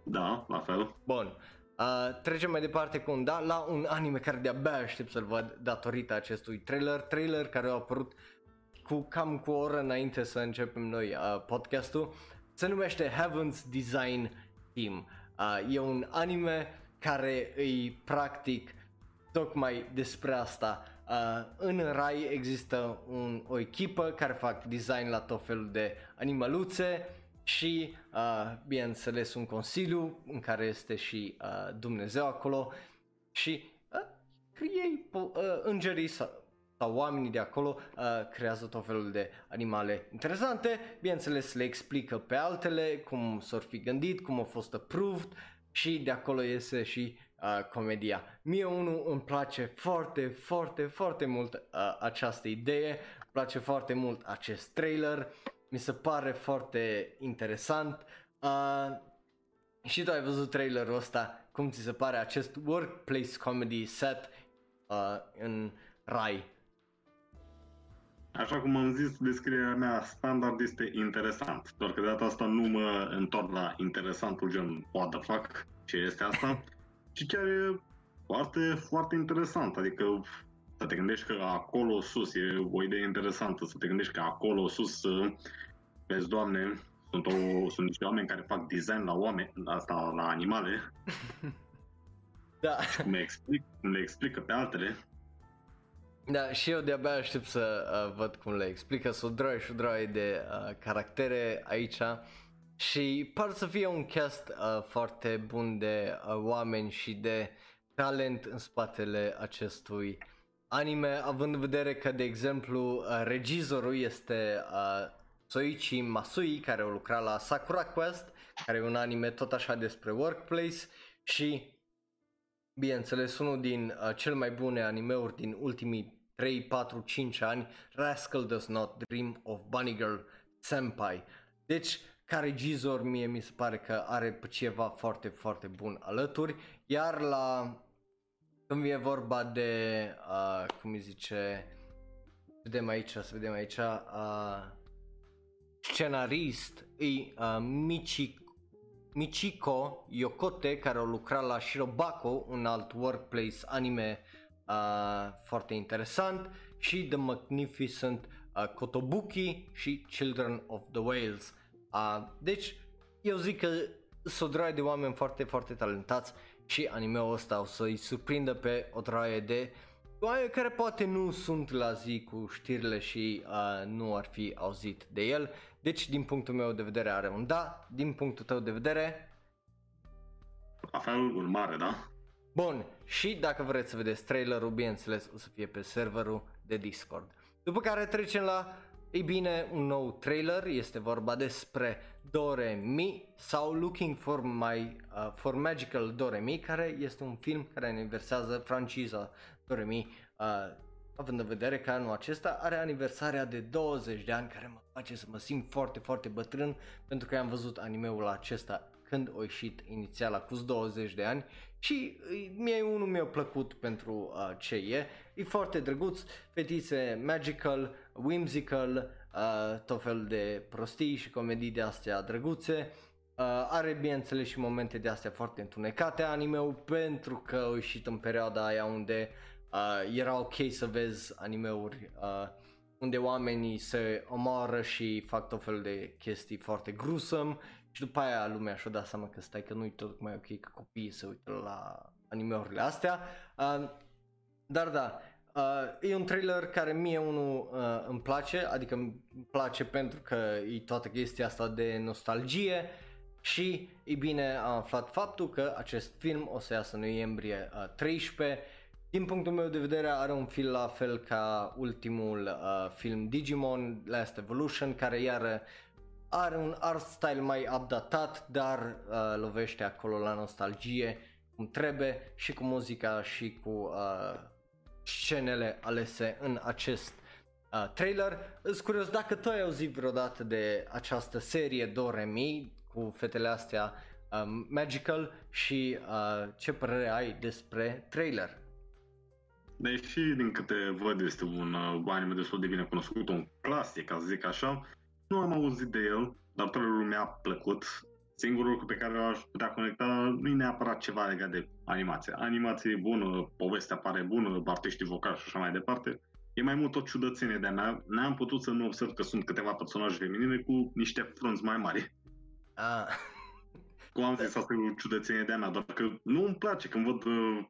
Da, la fel. Bun. Uh, trecem mai departe cu un da la un anime care de-abia aștept să-l văd datorită acestui trailer. Trailer care a apărut cu cam cu o oră înainte să începem noi uh, podcastul. Se numește Heaven's Design Team. Uh, e un anime care îi practic tocmai despre asta Uh, în Rai există un, o echipă care fac design la tot felul de animaluțe și, uh, bineînțeles, un consiliu în care este și uh, Dumnezeu acolo și uh, ei, uh, îngerii sau, sau oamenii de acolo uh, creează tot felul de animale interesante, bineînțeles le explică pe altele cum s-ar fi gândit, cum au fost approved și de acolo iese și uh, comedia. Mie unul îmi place foarte, foarte, foarte mult uh, această idee, îmi place foarte mult acest trailer, mi se pare foarte interesant. Uh, și tu ai văzut trailerul ăsta, cum ți se pare acest workplace comedy set uh, în Rai? Așa cum am zis, descrierea mea standard este interesant, doar că de data asta nu mă întorc la interesantul gen what the fuck, ce este asta, ci chiar e foarte, foarte interesant, adică să te gândești că acolo sus, e o idee interesantă, să te gândești că acolo sus, vezi, Doamne, sunt, o, sunt niște oameni care fac design la oameni, asta la animale. Da. Cum le, explic, cum le explică pe altele. Da, și eu de-abia aștept să uh, văd cum le explică, să o droaie și o droaie de uh, caractere aici și par să fie un cast uh, foarte bun de uh, oameni și de talent în spatele acestui anime, având în vedere că, de exemplu, uh, regizorul este uh, Soichi Masui, care a lucrat la Sakura Quest, care e un anime tot așa despre workplace și bineînțeles unul din uh, cel mai bune animeuri din ultimii 3, 4, 5 ani, Rascal Does Not Dream of Bunny Girl Senpai. Deci, ca regizor mie mi se pare că are ceva foarte, foarte bun alături, iar la când vine vorba de, uh, cum îi zice, vedem aici, să vedem aici, uh, scenarist e uh, Michi, Michiko Yokote, care a lucrat la Shirobako, un alt workplace anime uh, foarte interesant, și The Magnificent uh, Kotobuki și Children of the Whales. Uh, deci, eu zic că sunt o de oameni foarte, foarte talentați și animeul ăsta o să-i surprindă pe o draie de oameni care poate nu sunt la zi cu știrile și uh, nu ar fi auzit de el. Deci, din punctul meu de vedere, are un da. Din punctul tău de vedere? un mare, da? Bun, și dacă vreți să vedeți trailerul, bineînțeles, o să fie pe serverul de Discord. După care trecem la, ei bine, un nou trailer, este vorba despre Doremi sau Looking for My uh, for Magical Doremi, care este un film care aniversează franciza Doremi, uh, având în vedere că anul acesta are aniversarea de 20 de ani, care mă face să mă simt foarte, foarte bătrân, pentru că am văzut animeul acesta când a ieșit inițial acum 20 de ani și mie unul mi-a plăcut pentru uh, ce e. E foarte drăguț, fetițe magical, whimsical, uh, tot fel de prostii și comedii de astea drăguțe. Uh, are bineînțeles și momente de astea foarte întunecate animeul pentru că a ieșit în perioada aia unde uh, era ok să vezi animeuri uh, unde oamenii se omoară și fac tot fel de chestii foarte gruesome și după aia lumea și-o dat seama că stai că nu-i tot mai ok că copiii se uită la animeurile astea. Uh, dar da, uh, e un trailer care mie unul uh, îmi place, adică îmi place pentru că e toată chestia asta de nostalgie și e bine am aflat faptul că acest film o să iasă în noiembrie uh, 13 din punctul meu de vedere are un fil la fel ca ultimul uh, film Digimon Last Evolution care iar are un art style mai updatat dar uh, lovește acolo la nostalgie cum trebuie și cu muzica și cu uh, scenele alese în acest uh, trailer. Îs curios dacă tu ai auzit vreodată de această serie Doremi cu fetele astea uh, Magical și uh, ce părere ai despre trailer? Deși, din câte văd, este un uh, anime destul de bine cunoscut, un clasic, ca să zic așa, nu am auzit de el, dar trailerul mi-a plăcut. Singurul lucru pe care l-aș putea conecta nu e neapărat ceva legat de animație. Animație e bună, povestea pare bună, artiștii vocali și așa mai departe. E mai mult o ciudățenie de-a mea. N-am putut să nu observ că sunt câteva personaje feminine cu niște frunți mai mari. Ah. Cum am zis, asta e o ciudățenie de-a mea, doar că nu îmi place când văd uh,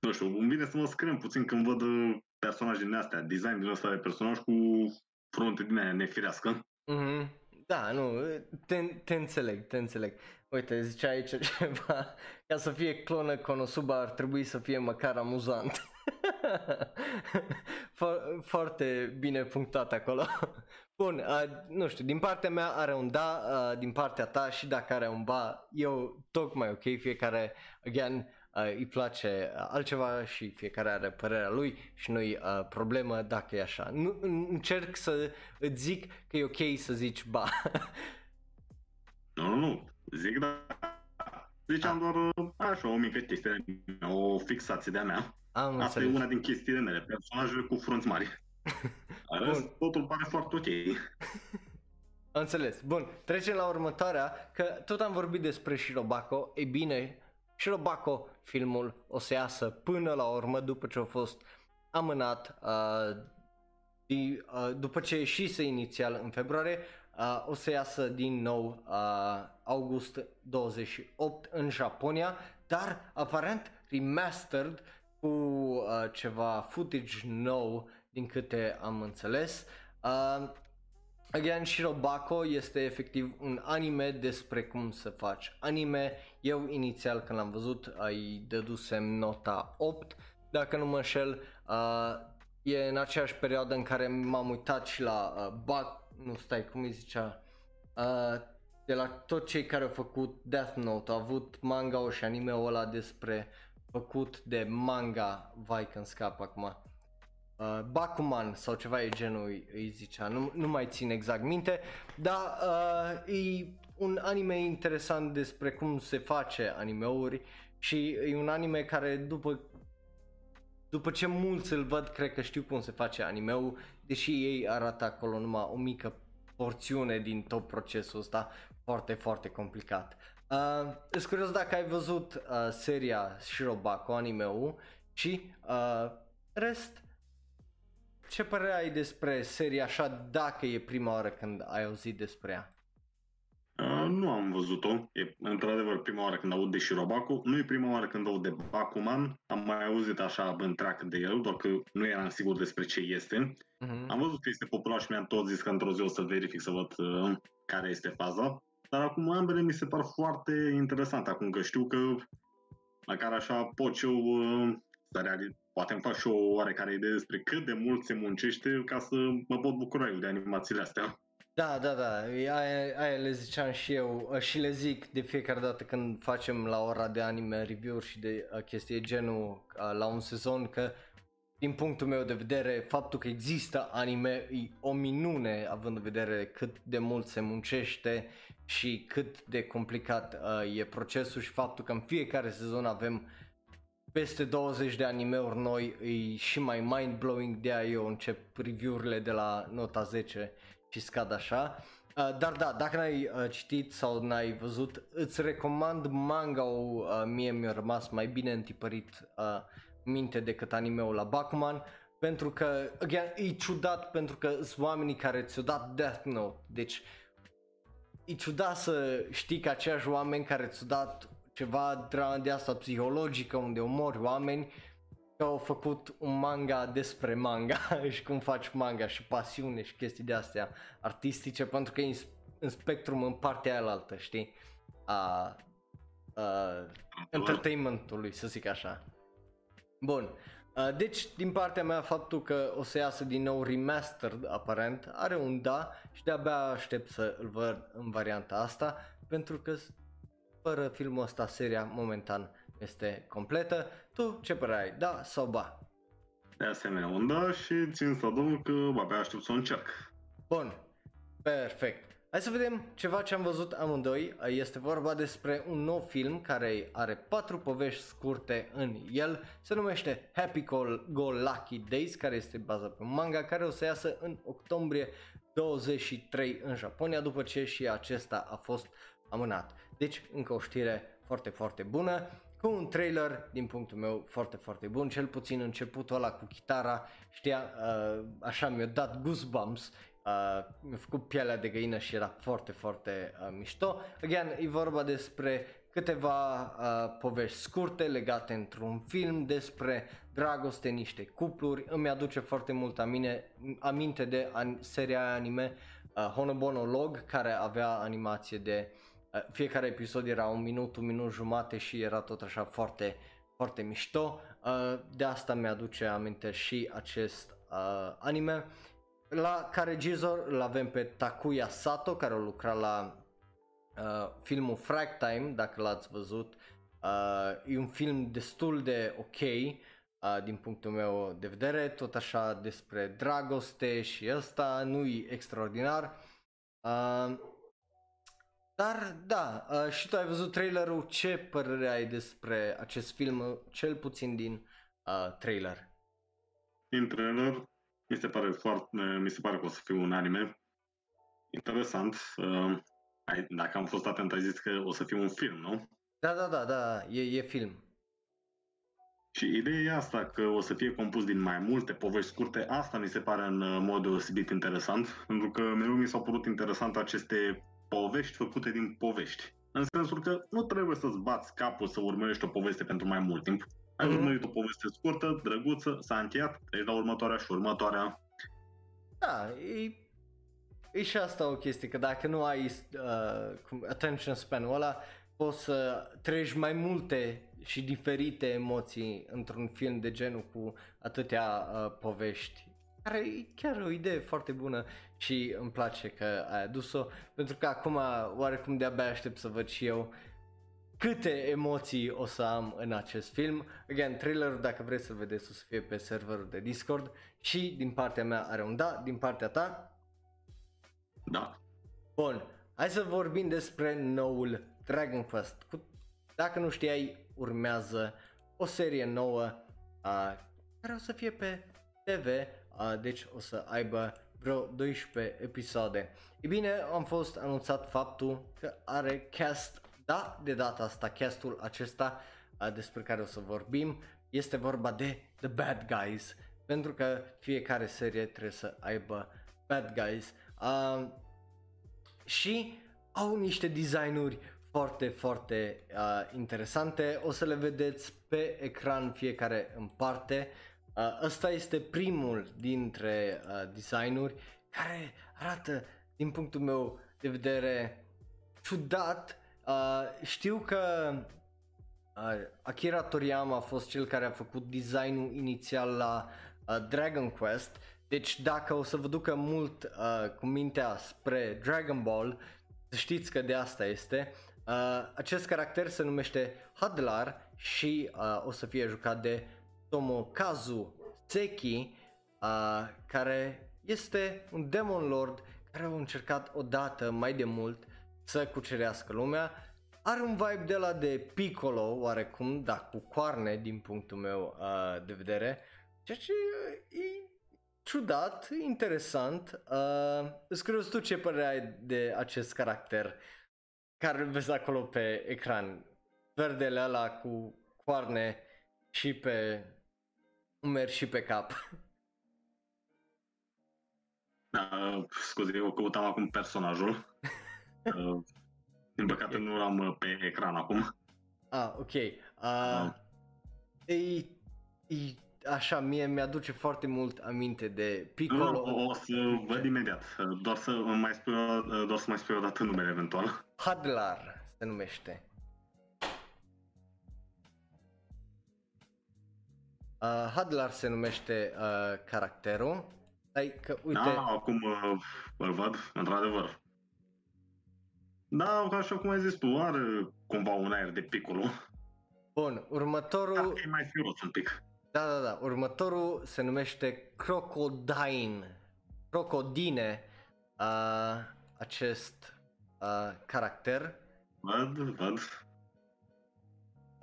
nu știu, îmi vine să mă scriem puțin când văd uh, personaje din astea, design din ăsta de personaj cu frunte din aia nefirească. Mm-hmm. Da, nu, te, te înțeleg, te înțeleg. Uite, zice aici ceva, ca să fie clonă Konosuba ar trebui să fie măcar amuzant. Foarte bine punctat acolo. Bun, uh, nu știu, din partea mea are un da, uh, din partea ta și dacă are un ba, eu tocmai ok, fiecare, again, uh, îi place uh, altceva și fiecare are părerea lui și nu-i uh, problemă dacă e așa. Nu, încerc să îți zic că e ok să zici ba. nu, nu, nu, zic da. Ziceam ah. doar uh, așa o mică chestie, o fixație de-a mea. Am Asta înțeles. e una din chestiile mele, personaje cu frunți mari. În rest, totul pare foarte ok. Am înțeles. Bun, trecem la următoarea, că tot am vorbit despre Shirobako. E bine, Shirobako, filmul, o să iasă până la urmă, după ce a fost amânat, uh, di, uh, după ce ieșise inițial în februarie, uh, o să iasă din nou uh, august 28 în Japonia, dar aparent remastered cu uh, ceva footage nou din câte am înțeles. Uh, Again, Shirobako este efectiv un anime despre cum să faci anime. Eu inițial când l-am văzut îi dădusem nota 8, dacă nu mă înșel. Uh, e în aceeași perioadă în care m-am uitat și la uh, Bak, nu stai, cum îi zicea, uh, de la tot cei care au făcut Death Note, au avut manga și anime-ul ăla despre făcut de manga, vai când scap acum uh, Bakuman sau ceva e genul îi, îi zicea, nu, nu mai țin exact minte, dar uh, e un anime interesant despre cum se face animeuri și e un anime care după după ce mulți îl văd, cred că știu cum se face animeul, deși ei arată acolo numai o mică porțiune din tot procesul ăsta, foarte, foarte complicat. Uh, îți curios dacă ai văzut uh, seria Shirobako, anime-ul și uh, rest, ce părere ai despre seria așa dacă e prima oară când ai auzit despre ea? Uh, nu am văzut-o. E într-adevăr prima oară când aud de Shirobako. Nu e prima oară când aud de Bakuman. Am mai auzit așa întreagă de el, doar că nu eram sigur despre ce este. Uh-huh. Am văzut că este popular și mi-am tot zis că într-o zi o să verific să văd uh, care este faza. Dar acum ambele mi se par foarte interesante, acum că știu că măcar așa pot și eu uh, să realiz, poate îmi fac și o oarecare idee despre cât de mult se muncește ca să mă pot bucura eu de animațiile astea. Da, da, da, aia, aia le ziceam și eu uh, și le zic de fiecare dată când facem la ora de anime review-uri și de uh, chestii genul uh, la un sezon că din punctul meu de vedere faptul că există anime e o minune având în vedere cât de mult se muncește și cât de complicat uh, e procesul și faptul că în fiecare sezon avem peste 20 de animeuri noi e și mai mind-blowing de aia eu încep review-urile de la nota 10 și scad așa. Uh, dar da, dacă n-ai uh, citit sau n-ai văzut, îți recomand manga-ul, uh, mie mi-a rămas mai bine întipărit uh, minte decât animeul la Bakuman, pentru că, again, e ciudat pentru că sunt oamenii care ți-au dat Death Note, deci e ciudat să știi că aceiași oameni care ți-au dat ceva dramă de asta psihologică unde omori oameni că au făcut un manga despre manga și cum faci manga și pasiune și chestii de astea artistice pentru că e în spectrum în partea aia altă, știi? A, a entertainmentului, să zic așa. Bun. Uh, deci, din partea mea, faptul că o să iasă din nou remastered, aparent, are un da și de-abia aștept să îl văd în varianta asta, pentru că fără filmul ăsta, seria momentan este completă. Tu ce părere ai, da sau ba? De asemenea, un da și țin să adaug că abia aștept să o încerc. Bun, perfect. Hai să vedem ceva ce am văzut amândoi. Este vorba despre un nou film care are patru povești scurte în el. Se numește Happy Go Lucky Days, care este bazat pe un manga care o să iasă în octombrie 23 în Japonia, după ce și acesta a fost amânat. Deci, încă o știre foarte, foarte bună cu un trailer, din punctul meu, foarte, foarte bun, cel puțin începutul ăla cu chitara, știa, uh, așa mi-a dat goosebumps, uh, mi-a făcut pielea de găină și era foarte, foarte uh, mișto. Again, e vorba despre câteva uh, povești scurte legate într-un film despre dragoste, niște cupluri. Îmi aduce foarte mult amine, aminte de an, seria anime uh, Honobono Log, care avea animație de uh, fiecare episod era un minut, un minut jumate și era tot așa foarte, foarte mișto. Uh, de asta mi-aduce aminte și acest uh, anime la care regizor îl avem pe Takuya Sato care a lucrat la uh, filmul Frag Time, dacă l-ați văzut. Uh, e un film destul de ok uh, din punctul meu de vedere, tot așa despre dragoste și ăsta, nu e extraordinar. Uh, dar da, uh, și tu ai văzut trailerul, ce părere ai despre acest film, cel puțin din uh, trailer? Din trailer Mi se pare foarte, mi se pare că o să fie un anime interesant. Uh, ai, dacă am fost atent, ai zis că o să fie un film, nu? Da, da, da, da, e, e film. Și ideea e asta, că o să fie compus din mai multe povești scurte, asta mi se pare în uh, mod deosebit interesant, pentru că mereu mi s-au părut interesant aceste povești făcute din povești. În sensul că nu trebuie să-ți bați capul să urmărești o poveste pentru mai mult timp. Ai mm-hmm. urmărit o poveste scurtă, drăguță, s-a încheiat, treci la următoarea și următoarea. Da, e, e și asta o chestie, că dacă nu ai uh, attention span-ul ăla, poți să treci mai multe și diferite emoții într-un film de genul cu atâtea uh, povești care e chiar o idee foarte bună și îmi place că ai adus-o pentru că acum oarecum de-abia aștept să văd și eu câte emoții o să am în acest film. Again, trailerul dacă vreți să vedeți o să fie pe serverul de Discord și din partea mea are un da, din partea ta? Da. Bun, hai să vorbim despre noul Dragon Quest. Dacă nu știai, urmează o serie nouă uh, care o să fie pe TV, uh, deci o să aibă vreo 12 episoade. E bine, am fost anunțat faptul că are cast, da, de data asta, castul acesta uh, despre care o să vorbim, este vorba de The Bad Guys, pentru că fiecare serie trebuie să aibă bad guys. Uh, și au niște designuri foarte, foarte uh, interesante. O să le vedeți pe ecran fiecare în parte. Uh, ăsta este primul dintre uh, designuri care arată, din punctul meu de vedere, ciudat. Uh, știu că uh, Akira Toriyama a fost cel care a făcut designul inițial la uh, Dragon Quest. Deci dacă o să vă ducă mult uh, cu mintea spre Dragon Ball, știți că de asta este. Uh, acest caracter se numește Hadlar și uh, o să fie jucat de Tomokazu Seki, uh, care este un Demon Lord care a încercat odată mai de mult să cucerească lumea. Are un vibe de la de Piccolo, oarecum, dar cu coarne din punctul meu uh, de vedere, ceea ce e ciudat, interesant. Uh, îți curios tu ce părere ai de acest caracter care îl vezi acolo pe ecran. Verdele ăla cu coarne și pe umeri și pe cap. Da, scuze, eu căutam acum personajul. uh, din păcate okay. nu l-am uh, pe ecran acum. Ah, ok. Uh, uh. E, e așa, mie mi-aduce foarte mult aminte de Piccolo. Nu, o să văd imediat, doar să mai spui, doar să mai spui o dată numele eventual. Hadlar se numește. Uh, Hadlar se numește uh, caracterul. Ai că, uite... Da, acum uh, îl văd, într-adevăr. Da, așa cum ai zis tu, are cumva un aer de Piccolo. Bun, următorul... Da, e mai firos un pic. Da, da, da. Următorul se numește Crocodine. Crocodine. Uh, acest uh, caracter. Văd, văd.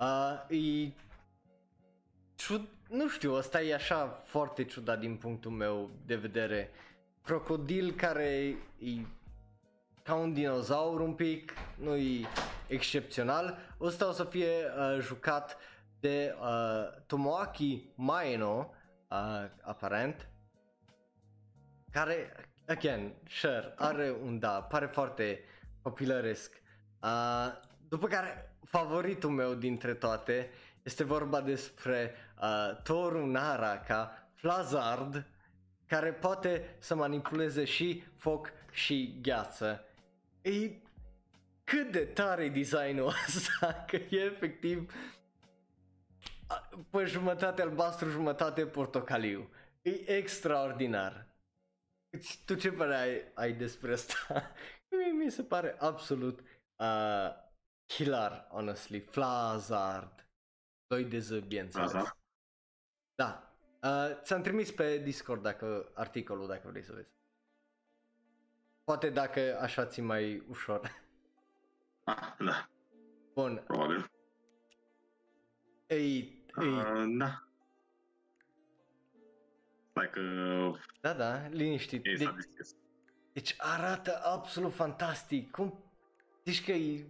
Uh, e ciud... Nu știu, ăsta e așa foarte ciudat din punctul meu de vedere. Crocodil care e ca un dinozaur un pic, nu e excepțional. Ăsta o să fie uh, jucat de uh, Tomoaki Maeno, uh, aparent, care, again, sure, are un da, pare foarte copilăresc. Uh, după care, favoritul meu dintre toate este vorba despre uh, Toru Naraka, Flazard, care poate să manipuleze și foc și gheață. E cât de tare designul ăsta, că e efectiv pe jumătate albastru, jumătate portocaliu. E extraordinar. Tu ce părere ai, ai despre asta? Mie mi se pare absolut uh, hilar, honestly. Flazard. Doi de Z, bineînțeles. Da. Uh, ți-am trimis pe Discord dacă articolul, dacă vrei să vezi. Poate dacă așa ți mai ușor. Ah, da. Bun. Probabil. Ei, Uh, da. Stai că Da, da, liniștit. ei De- s-a deschis. Deci arată absolut fantastic. Cum zici că e-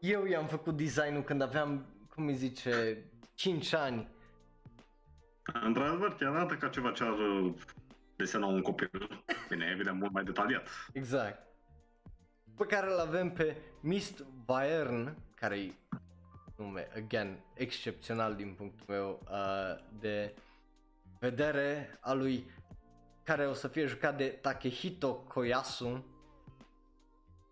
eu i-am făcut designul când aveam, cum îi zice, 5 ani. Într-adevăr, chiar arată ca ceva ce ar uh, desena un copil. Bine, evident, mult mai detaliat. Exact. Pe care îl avem pe Mist Bayern, care e nume, again, excepțional din punctul meu uh, de vedere a lui care o să fie jucat de Takehito Koyasu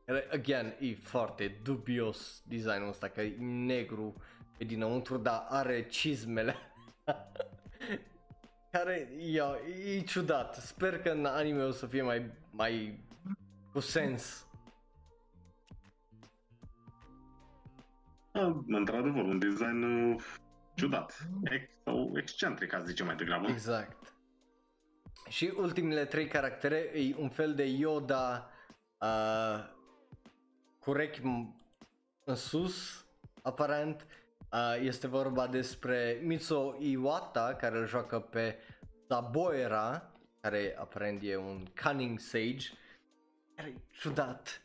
care, again, e foarte dubios designul ăsta, că e negru pe dinăuntru, dar are cizmele care, ia, e ciudat. Sper că în anime o să fie mai, mai cu sens. Da, într-adevăr, un design uh, ciudat. Ex- sau excentric, aș zice mai degrabă. Exact. Și ultimele trei caractere e un fel de Yoda uh, cu rechi m- în sus, aparent. Uh, este vorba despre Mitsuo Iwata, care îl joacă pe Zaboera, care aparent e un cunning sage. Care e ciudat.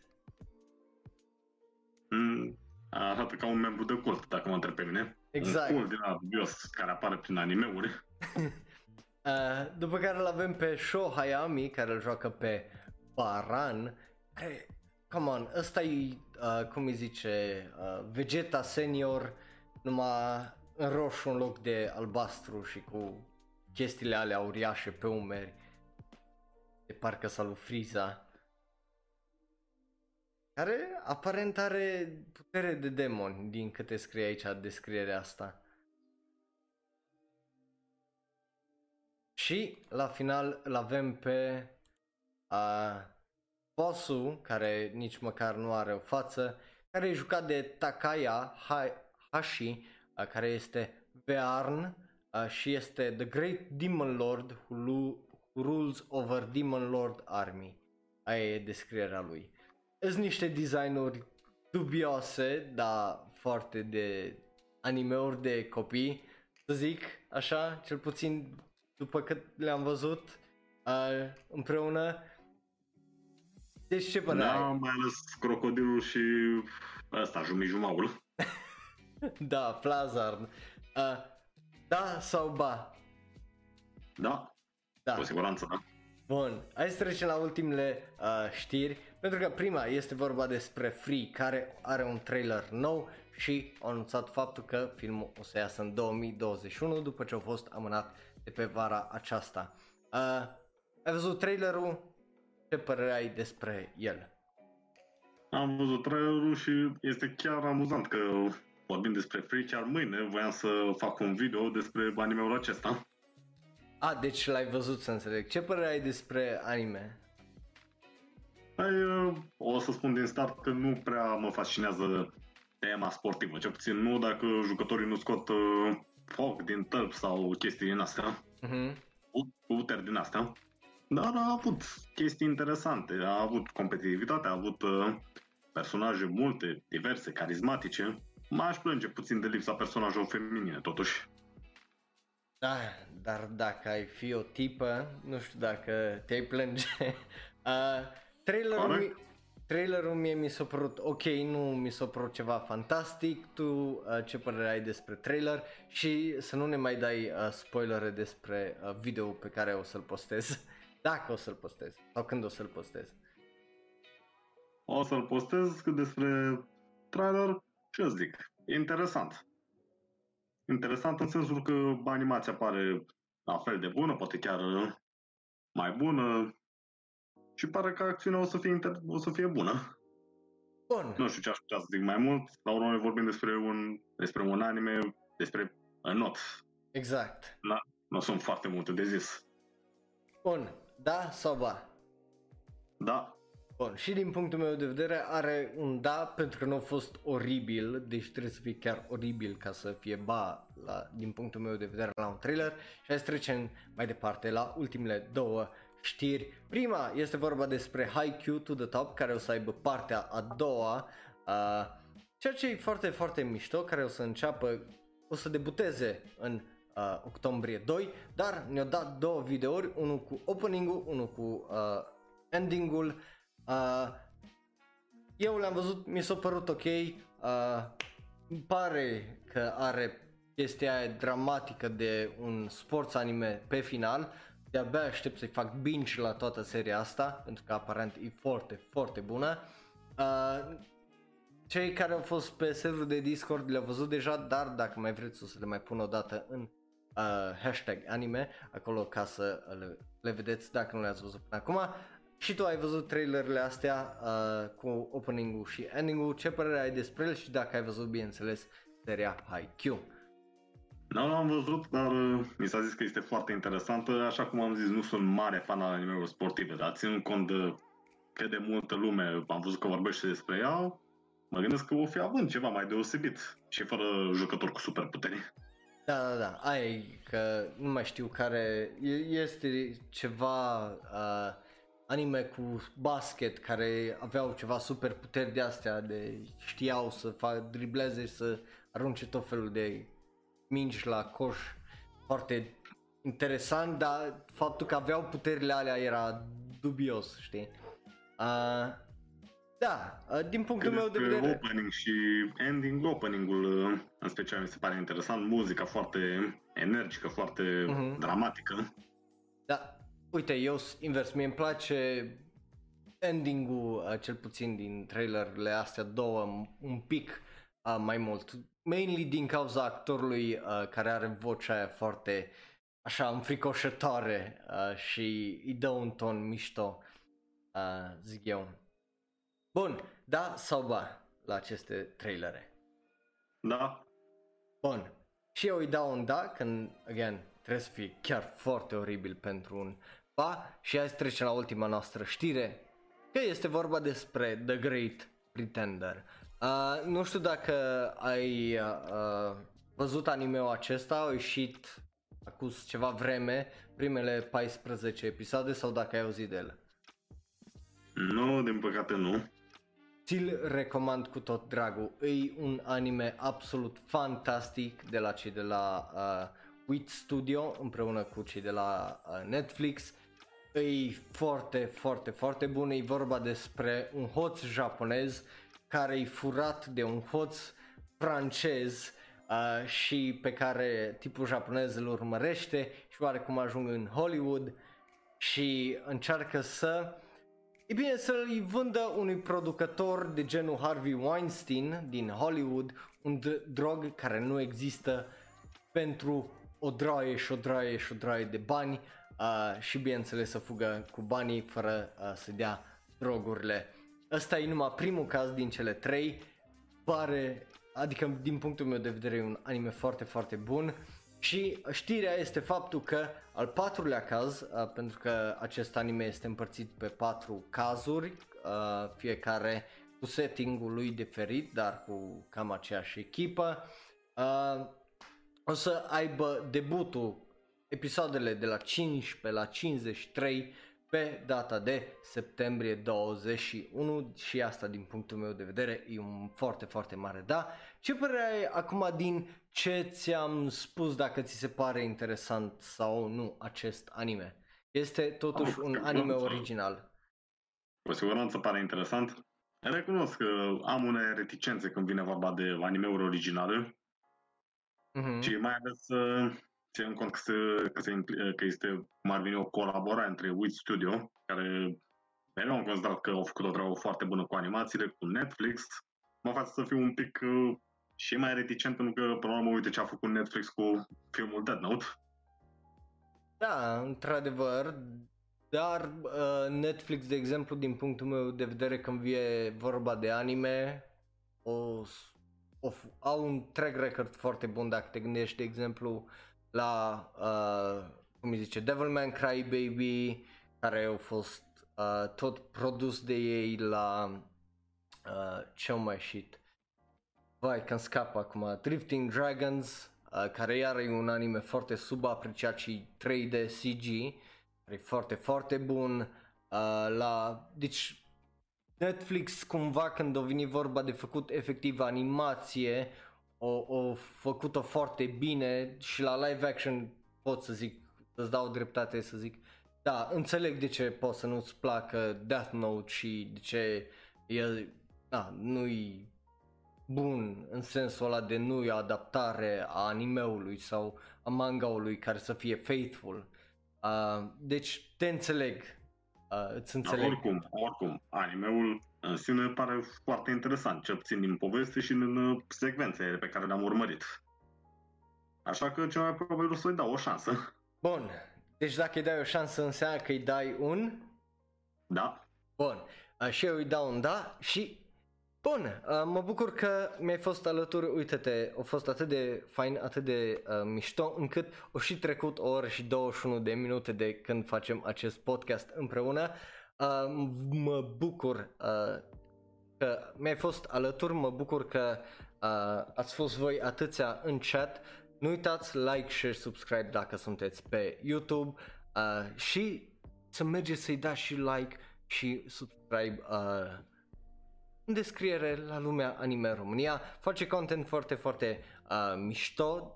Mm, arată ca un membru de cult, dacă mă întreb pe mine. Exact. Un cult din ăla dubios care apare prin animeuri. Uh, după care îl avem pe Sho Hayami, care îl joacă pe Baran, care, come on, ăsta e, uh, cum îi zice, uh, Vegeta senior, numai în roșu în loc de albastru și cu chestiile alea uriașe pe umeri, de parcă s-a lui Frieza. Care aparent are putere de demon, din câte scrie aici descrierea asta. Și la final îl avem pe uh, bossul, care nici măcar nu are o față, care e jucat de Takaya Ha- Hashi, uh, care este Bearn uh, și este The Great Demon Lord who, lu- who rules over Demon Lord Army. Aia e descrierea lui. Sunt niște designuri dubioase, dar foarte de animeuri de copii, să zic așa, cel puțin după cât le-am văzut uh, împreună. Deci ce părere Da, ai? mai ales crocodilul și ăsta, jumijumaul. Da, Plazard. Uh, da sau ba? Da, Da. cu siguranță, da. Bun, hai să trecem la ultimele uh, știri, pentru că prima este vorba despre Free, care are un trailer nou și a anunțat faptul că filmul o să iasă în 2021 după ce a fost amânat de pe vara aceasta. Uh, ai văzut trailerul? Ce părere ai despre el? Am văzut trailerul și este chiar amuzant că vorbim despre Free, chiar mâine voiam să fac un video despre animeul acesta. A, deci l-ai văzut să înțeleg. Ce părere ai despre anime? Ai, uh, o să spun din start că nu prea mă fascinează tema sportivă, cel puțin nu dacă jucătorii nu scot uh, foc din tălpi sau chestii din astea, Uh-huh. pu- puteri din astea. Dar a avut chestii interesante, a avut competitivitate, a avut uh, personaje multe, diverse, carismatice. M-aș plânge puțin de lipsa personajelor feminine, totuși. Da, dar dacă ai fi o tipă, nu știu dacă te-ai plânge. Uh, trailerul, Corect. mi- trailerul mie mi s-a părut ok, nu mi s-a părut ceva fantastic. Tu uh, ce părere ai despre trailer și să nu ne mai dai uh, spoilere despre uh, video pe care o să-l postez. Dacă o să-l postez sau când o să-l postez. O să-l postez cât despre trailer ce zic, e interesant. Interesant în sensul că animația pare la fel de bună, poate chiar uh, mai bună și pare că acțiunea o să fie, inter- o să fie bună. Bun, Nu știu ce aș putea să zic mai mult, la urmă vorbim despre un, despre un anime, despre uh, not. exact. Nu sunt foarte multe de zis. Bun, da sau ba? Da, Bun, și din punctul meu de vedere are un da pentru că nu a fost oribil, deci trebuie să fie chiar oribil ca să fie ba la, din punctul meu de vedere la un trailer și hai să trecem mai departe la ultimele două știri. Prima este vorba despre Haikyuu to the Top care o să aibă partea a doua, uh, ceea ce e foarte, foarte mișto, care o să înceapă, o să debuteze în uh, octombrie 2, dar ne-au dat două videouri, unul cu opening-ul, unul cu uh, ending-ul. Uh, eu le-am văzut, mi s-a părut ok, uh, îmi pare că are chestia aia dramatică de un sports anime pe final, de-abia aștept să-i fac binge la toată seria asta, pentru că aparent e foarte, foarte bună. Uh, cei care au fost pe serverul de Discord le-au văzut deja, dar dacă mai vreți o să le mai pun o dată în uh, hashtag anime, acolo ca să le, le vedeți dacă nu le-ați văzut până acum. Și tu ai văzut trailerele astea uh, cu opening-ul și ending-ul, ce părere ai despre el și dacă ai văzut, bineînțeles, seria Haikyuu. Nu l-am văzut, dar uh, mi s-a zis că este foarte interesantă. Așa cum am zis, nu sunt mare fan al animelor sportive, dar țin cont de cât de multă lume am văzut că vorbește despre ea, mă gândesc că o fi având ceva mai deosebit și fără jucători cu superputeri. Da, da, da, aia e că nu mai știu care, este ceva uh, anime cu basket care aveau ceva superputeri de astea, de știau să fac dribleze și să arunce tot felul de mingi la coș foarte interesant, dar faptul că aveau puterile alea era dubios, știi? Uh, da, uh, din punctul meu de vedere... Opening și ending, opening-ul în special mi se pare interesant, muzica foarte energică, foarte uh-huh. dramatică. Da, uite, eu invers, mie îmi place ending-ul, cel puțin din trailerele astea două, un pic uh, mai mult mainly din cauza actorului uh, care are vocea aia foarte așa înfricoșătoare uh, și îi dă un ton mișto, uh, zic eu. Bun, da sau ba la aceste trailere? Da. Bun. Și eu îi dau un da, când, again, trebuie să fie chiar foarte oribil pentru un ba și hai să trecem la ultima noastră știre, că este vorba despre The Great Pretender. Uh, nu știu dacă ai uh, văzut animeul acesta, au ieșit acum ceva vreme, primele 14 episoade sau dacă ai auzit de el. Nu, din păcate nu. Ți-l recomand cu tot dragul. E un anime absolut fantastic de la cei de la uh, WIT Studio împreună cu cei de la uh, Netflix. E foarte, foarte, foarte bun. E vorba despre un hoț japonez care e furat de un hoț francez uh, și pe care tipul japonez îl urmărește și oarecum ajung în Hollywood și încearcă să E bine să-l vândă unui producător de genul Harvey Weinstein din Hollywood un d- drog care nu există pentru o draie și o draie și o draie de bani uh, și bineînțeles să fugă cu banii fără uh, să dea drogurile ăsta e numai primul caz din cele trei, pare, adică din punctul meu de vedere e un anime foarte, foarte bun. Și știrea este faptul că al patrulea caz, uh, pentru că acest anime este împărțit pe patru cazuri, uh, fiecare cu setting-ul lui diferit, dar cu cam aceeași echipă, uh, o să aibă debutul episoadele de la 15 la 53 pe data de septembrie 21 și asta din punctul meu de vedere e un foarte foarte mare da. Ce părere ai acum din ce ți-am spus dacă ți se pare interesant sau nu acest anime? Este totuși am, un anime original. Cu siguranță pare interesant. Recunosc că am unele reticențe când vine vorba de anime-uri originale. Uh-huh. Și mai ales ținând cont că, se, că, se, că este cum ar veni o colaborare între Wit Studio, care mereu am considerat că au făcut o treabă foarte bună cu animațiile, cu Netflix, mă face să fiu un pic uh, și mai reticent pentru că, până la urmă, uite ce a făcut Netflix cu filmul Dead Note. Da, într-adevăr, dar uh, Netflix, de exemplu, din punctul meu de vedere, când vine vorba de anime, o, o, au un track record foarte bun dacă te gândești, de exemplu, la, uh, cum îi zice, Devilman Crybaby, care au fost uh, tot produs de ei la, uh, ce mai ieșit? Vai, că scap acum, Drifting Dragons, uh, care iar e un anime foarte subapreciat și 3D CG, care e foarte, foarte bun. Uh, la, deci Netflix cumva când a venit vorba de făcut efectiv animație, o, o făcut-o foarte bine și la live action pot să zic, să-ți dau dreptate să zic, da, înțeleg de ce poți să nu-ți placă Death Note și de ce e, da, nu-i bun în sensul ăla de nu e adaptare a animeului sau a mangaului care să fie faithful. Uh, deci te înțeleg, uh, îți înțeleg. Da, oricum, oricum, animeul în sine pare foarte interesant, cel puțin din poveste și din uh, secvențele pe care le-am urmărit. Așa că cel mai probabil o să-i dau o șansă. Bun, deci dacă îi dai o șansă înseamnă că îi dai un... Da. Bun, uh, și eu îi dau un da și Bun, uh, mă bucur că mi-ai fost alături, uite-te, a fost atât de fain, atât de uh, mișto, încât o și trecut o oră și 21 de minute de când facem acest podcast împreună. Uh, mă bucur uh, că mi-ai fost alături, mă bucur că uh, ați fost voi atâția în chat. Nu uitați like, share, subscribe dacă sunteți pe YouTube uh, și să mergeți să-i dați și like și subscribe uh, în descriere la lumea anime România. Face content foarte, foarte uh, mișto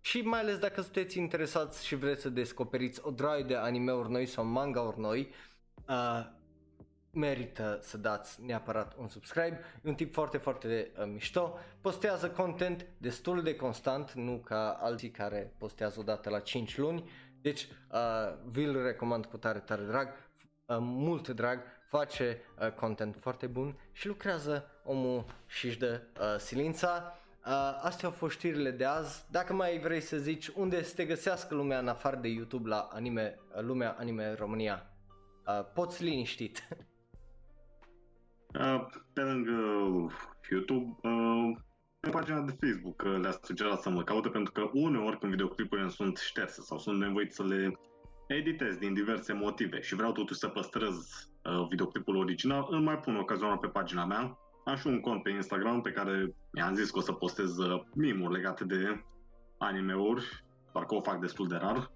și mai ales dacă sunteți interesați și vreți să descoperiți o draie de anime-uri noi sau manga-uri noi, uh, merită să dați neapărat un subscribe. E un tip foarte, foarte uh, mișto. Postează content destul de constant, nu ca alții care postează odată la 5 luni. Deci uh, vi-l recomand cu tare, tare drag, uh, mult drag, face uh, content foarte bun și lucrează omul și își dă uh, silința. Uh, astea au fost știrile de azi. Dacă mai vrei să zici unde să te găsească lumea în afară de YouTube la anime, uh, lumea anime România, uh, poți liniștit. Uh, pe lângă YouTube, uh, pe pagina de Facebook uh, le-a sugerat să mă caute pentru că uneori când videoclipurile sunt șterse sau sunt nevoit să le editez din diverse motive și vreau totuși să păstrez uh, videoclipul original, îl mai pun ocazional pe pagina mea. Am și un cont pe Instagram pe care mi-am zis că o să postez uh, mimuri legate de anime-uri, doar că o fac destul de rar.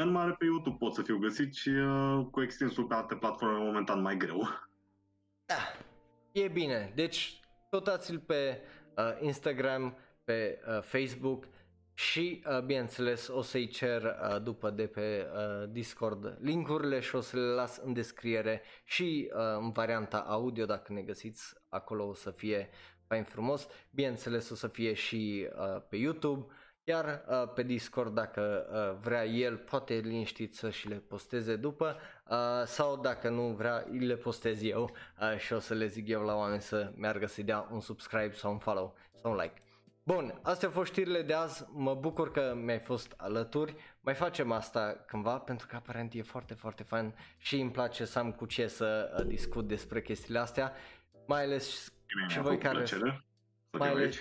În mare pe YouTube pot să fiu găsit și uh, cu extinsul pe alte platforme momentan mai greu. Da, e bine. Deci căutați-l pe uh, Instagram, pe uh, Facebook și uh, bineînțeles o să-i cer uh, după de pe uh, Discord linkurile și o să le las în descriere și uh, în varianta audio dacă ne găsiți acolo o să fie fain frumos. Bineînțeles o să fie și uh, pe YouTube. Iar uh, pe Discord dacă uh, vrea el poate liniștit să și le posteze după uh, sau dacă nu vrea le postez eu uh, și o să le zic eu la oameni să meargă să-i dea un subscribe sau un follow sau un like. Bun, astea au fost știrile de azi, mă bucur că mi-ai fost alături, mai facem asta cândva pentru că aparent e foarte foarte fan și îmi place să am cu ce să uh, discut despre chestiile astea, mai ales și voi care... Plăcere. Mai ales,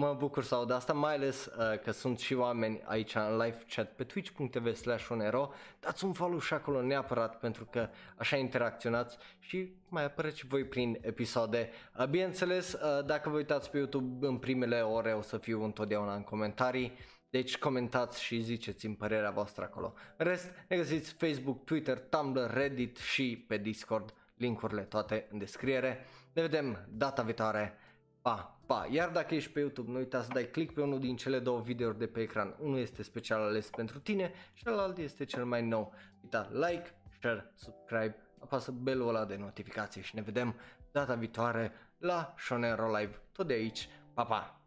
Mă bucur să aud asta, mai ales uh, că sunt și oameni aici în live chat pe twitch.tv slash onero. Dați un follow și acolo neapărat pentru că așa interacționați și mai apăreți și voi prin episoade. Uh, bineînțeles, uh, dacă vă uitați pe YouTube în primele ore o să fiu întotdeauna în comentarii. Deci comentați și ziceți-mi părerea voastră acolo. În rest, ne găsiți Facebook, Twitter, Tumblr, Reddit și pe Discord. Linkurile toate în descriere. Ne vedem data viitoare. Pa! Pa! Iar dacă ești pe YouTube, nu uita să dai click pe unul din cele două videouri de pe ecran. Unul este special ales pentru tine și celălalt este cel mai nou. Uita like, share, subscribe, apasă belul ăla de notificație și ne vedem data viitoare la Shonero Live, tot de aici. Pa, pa!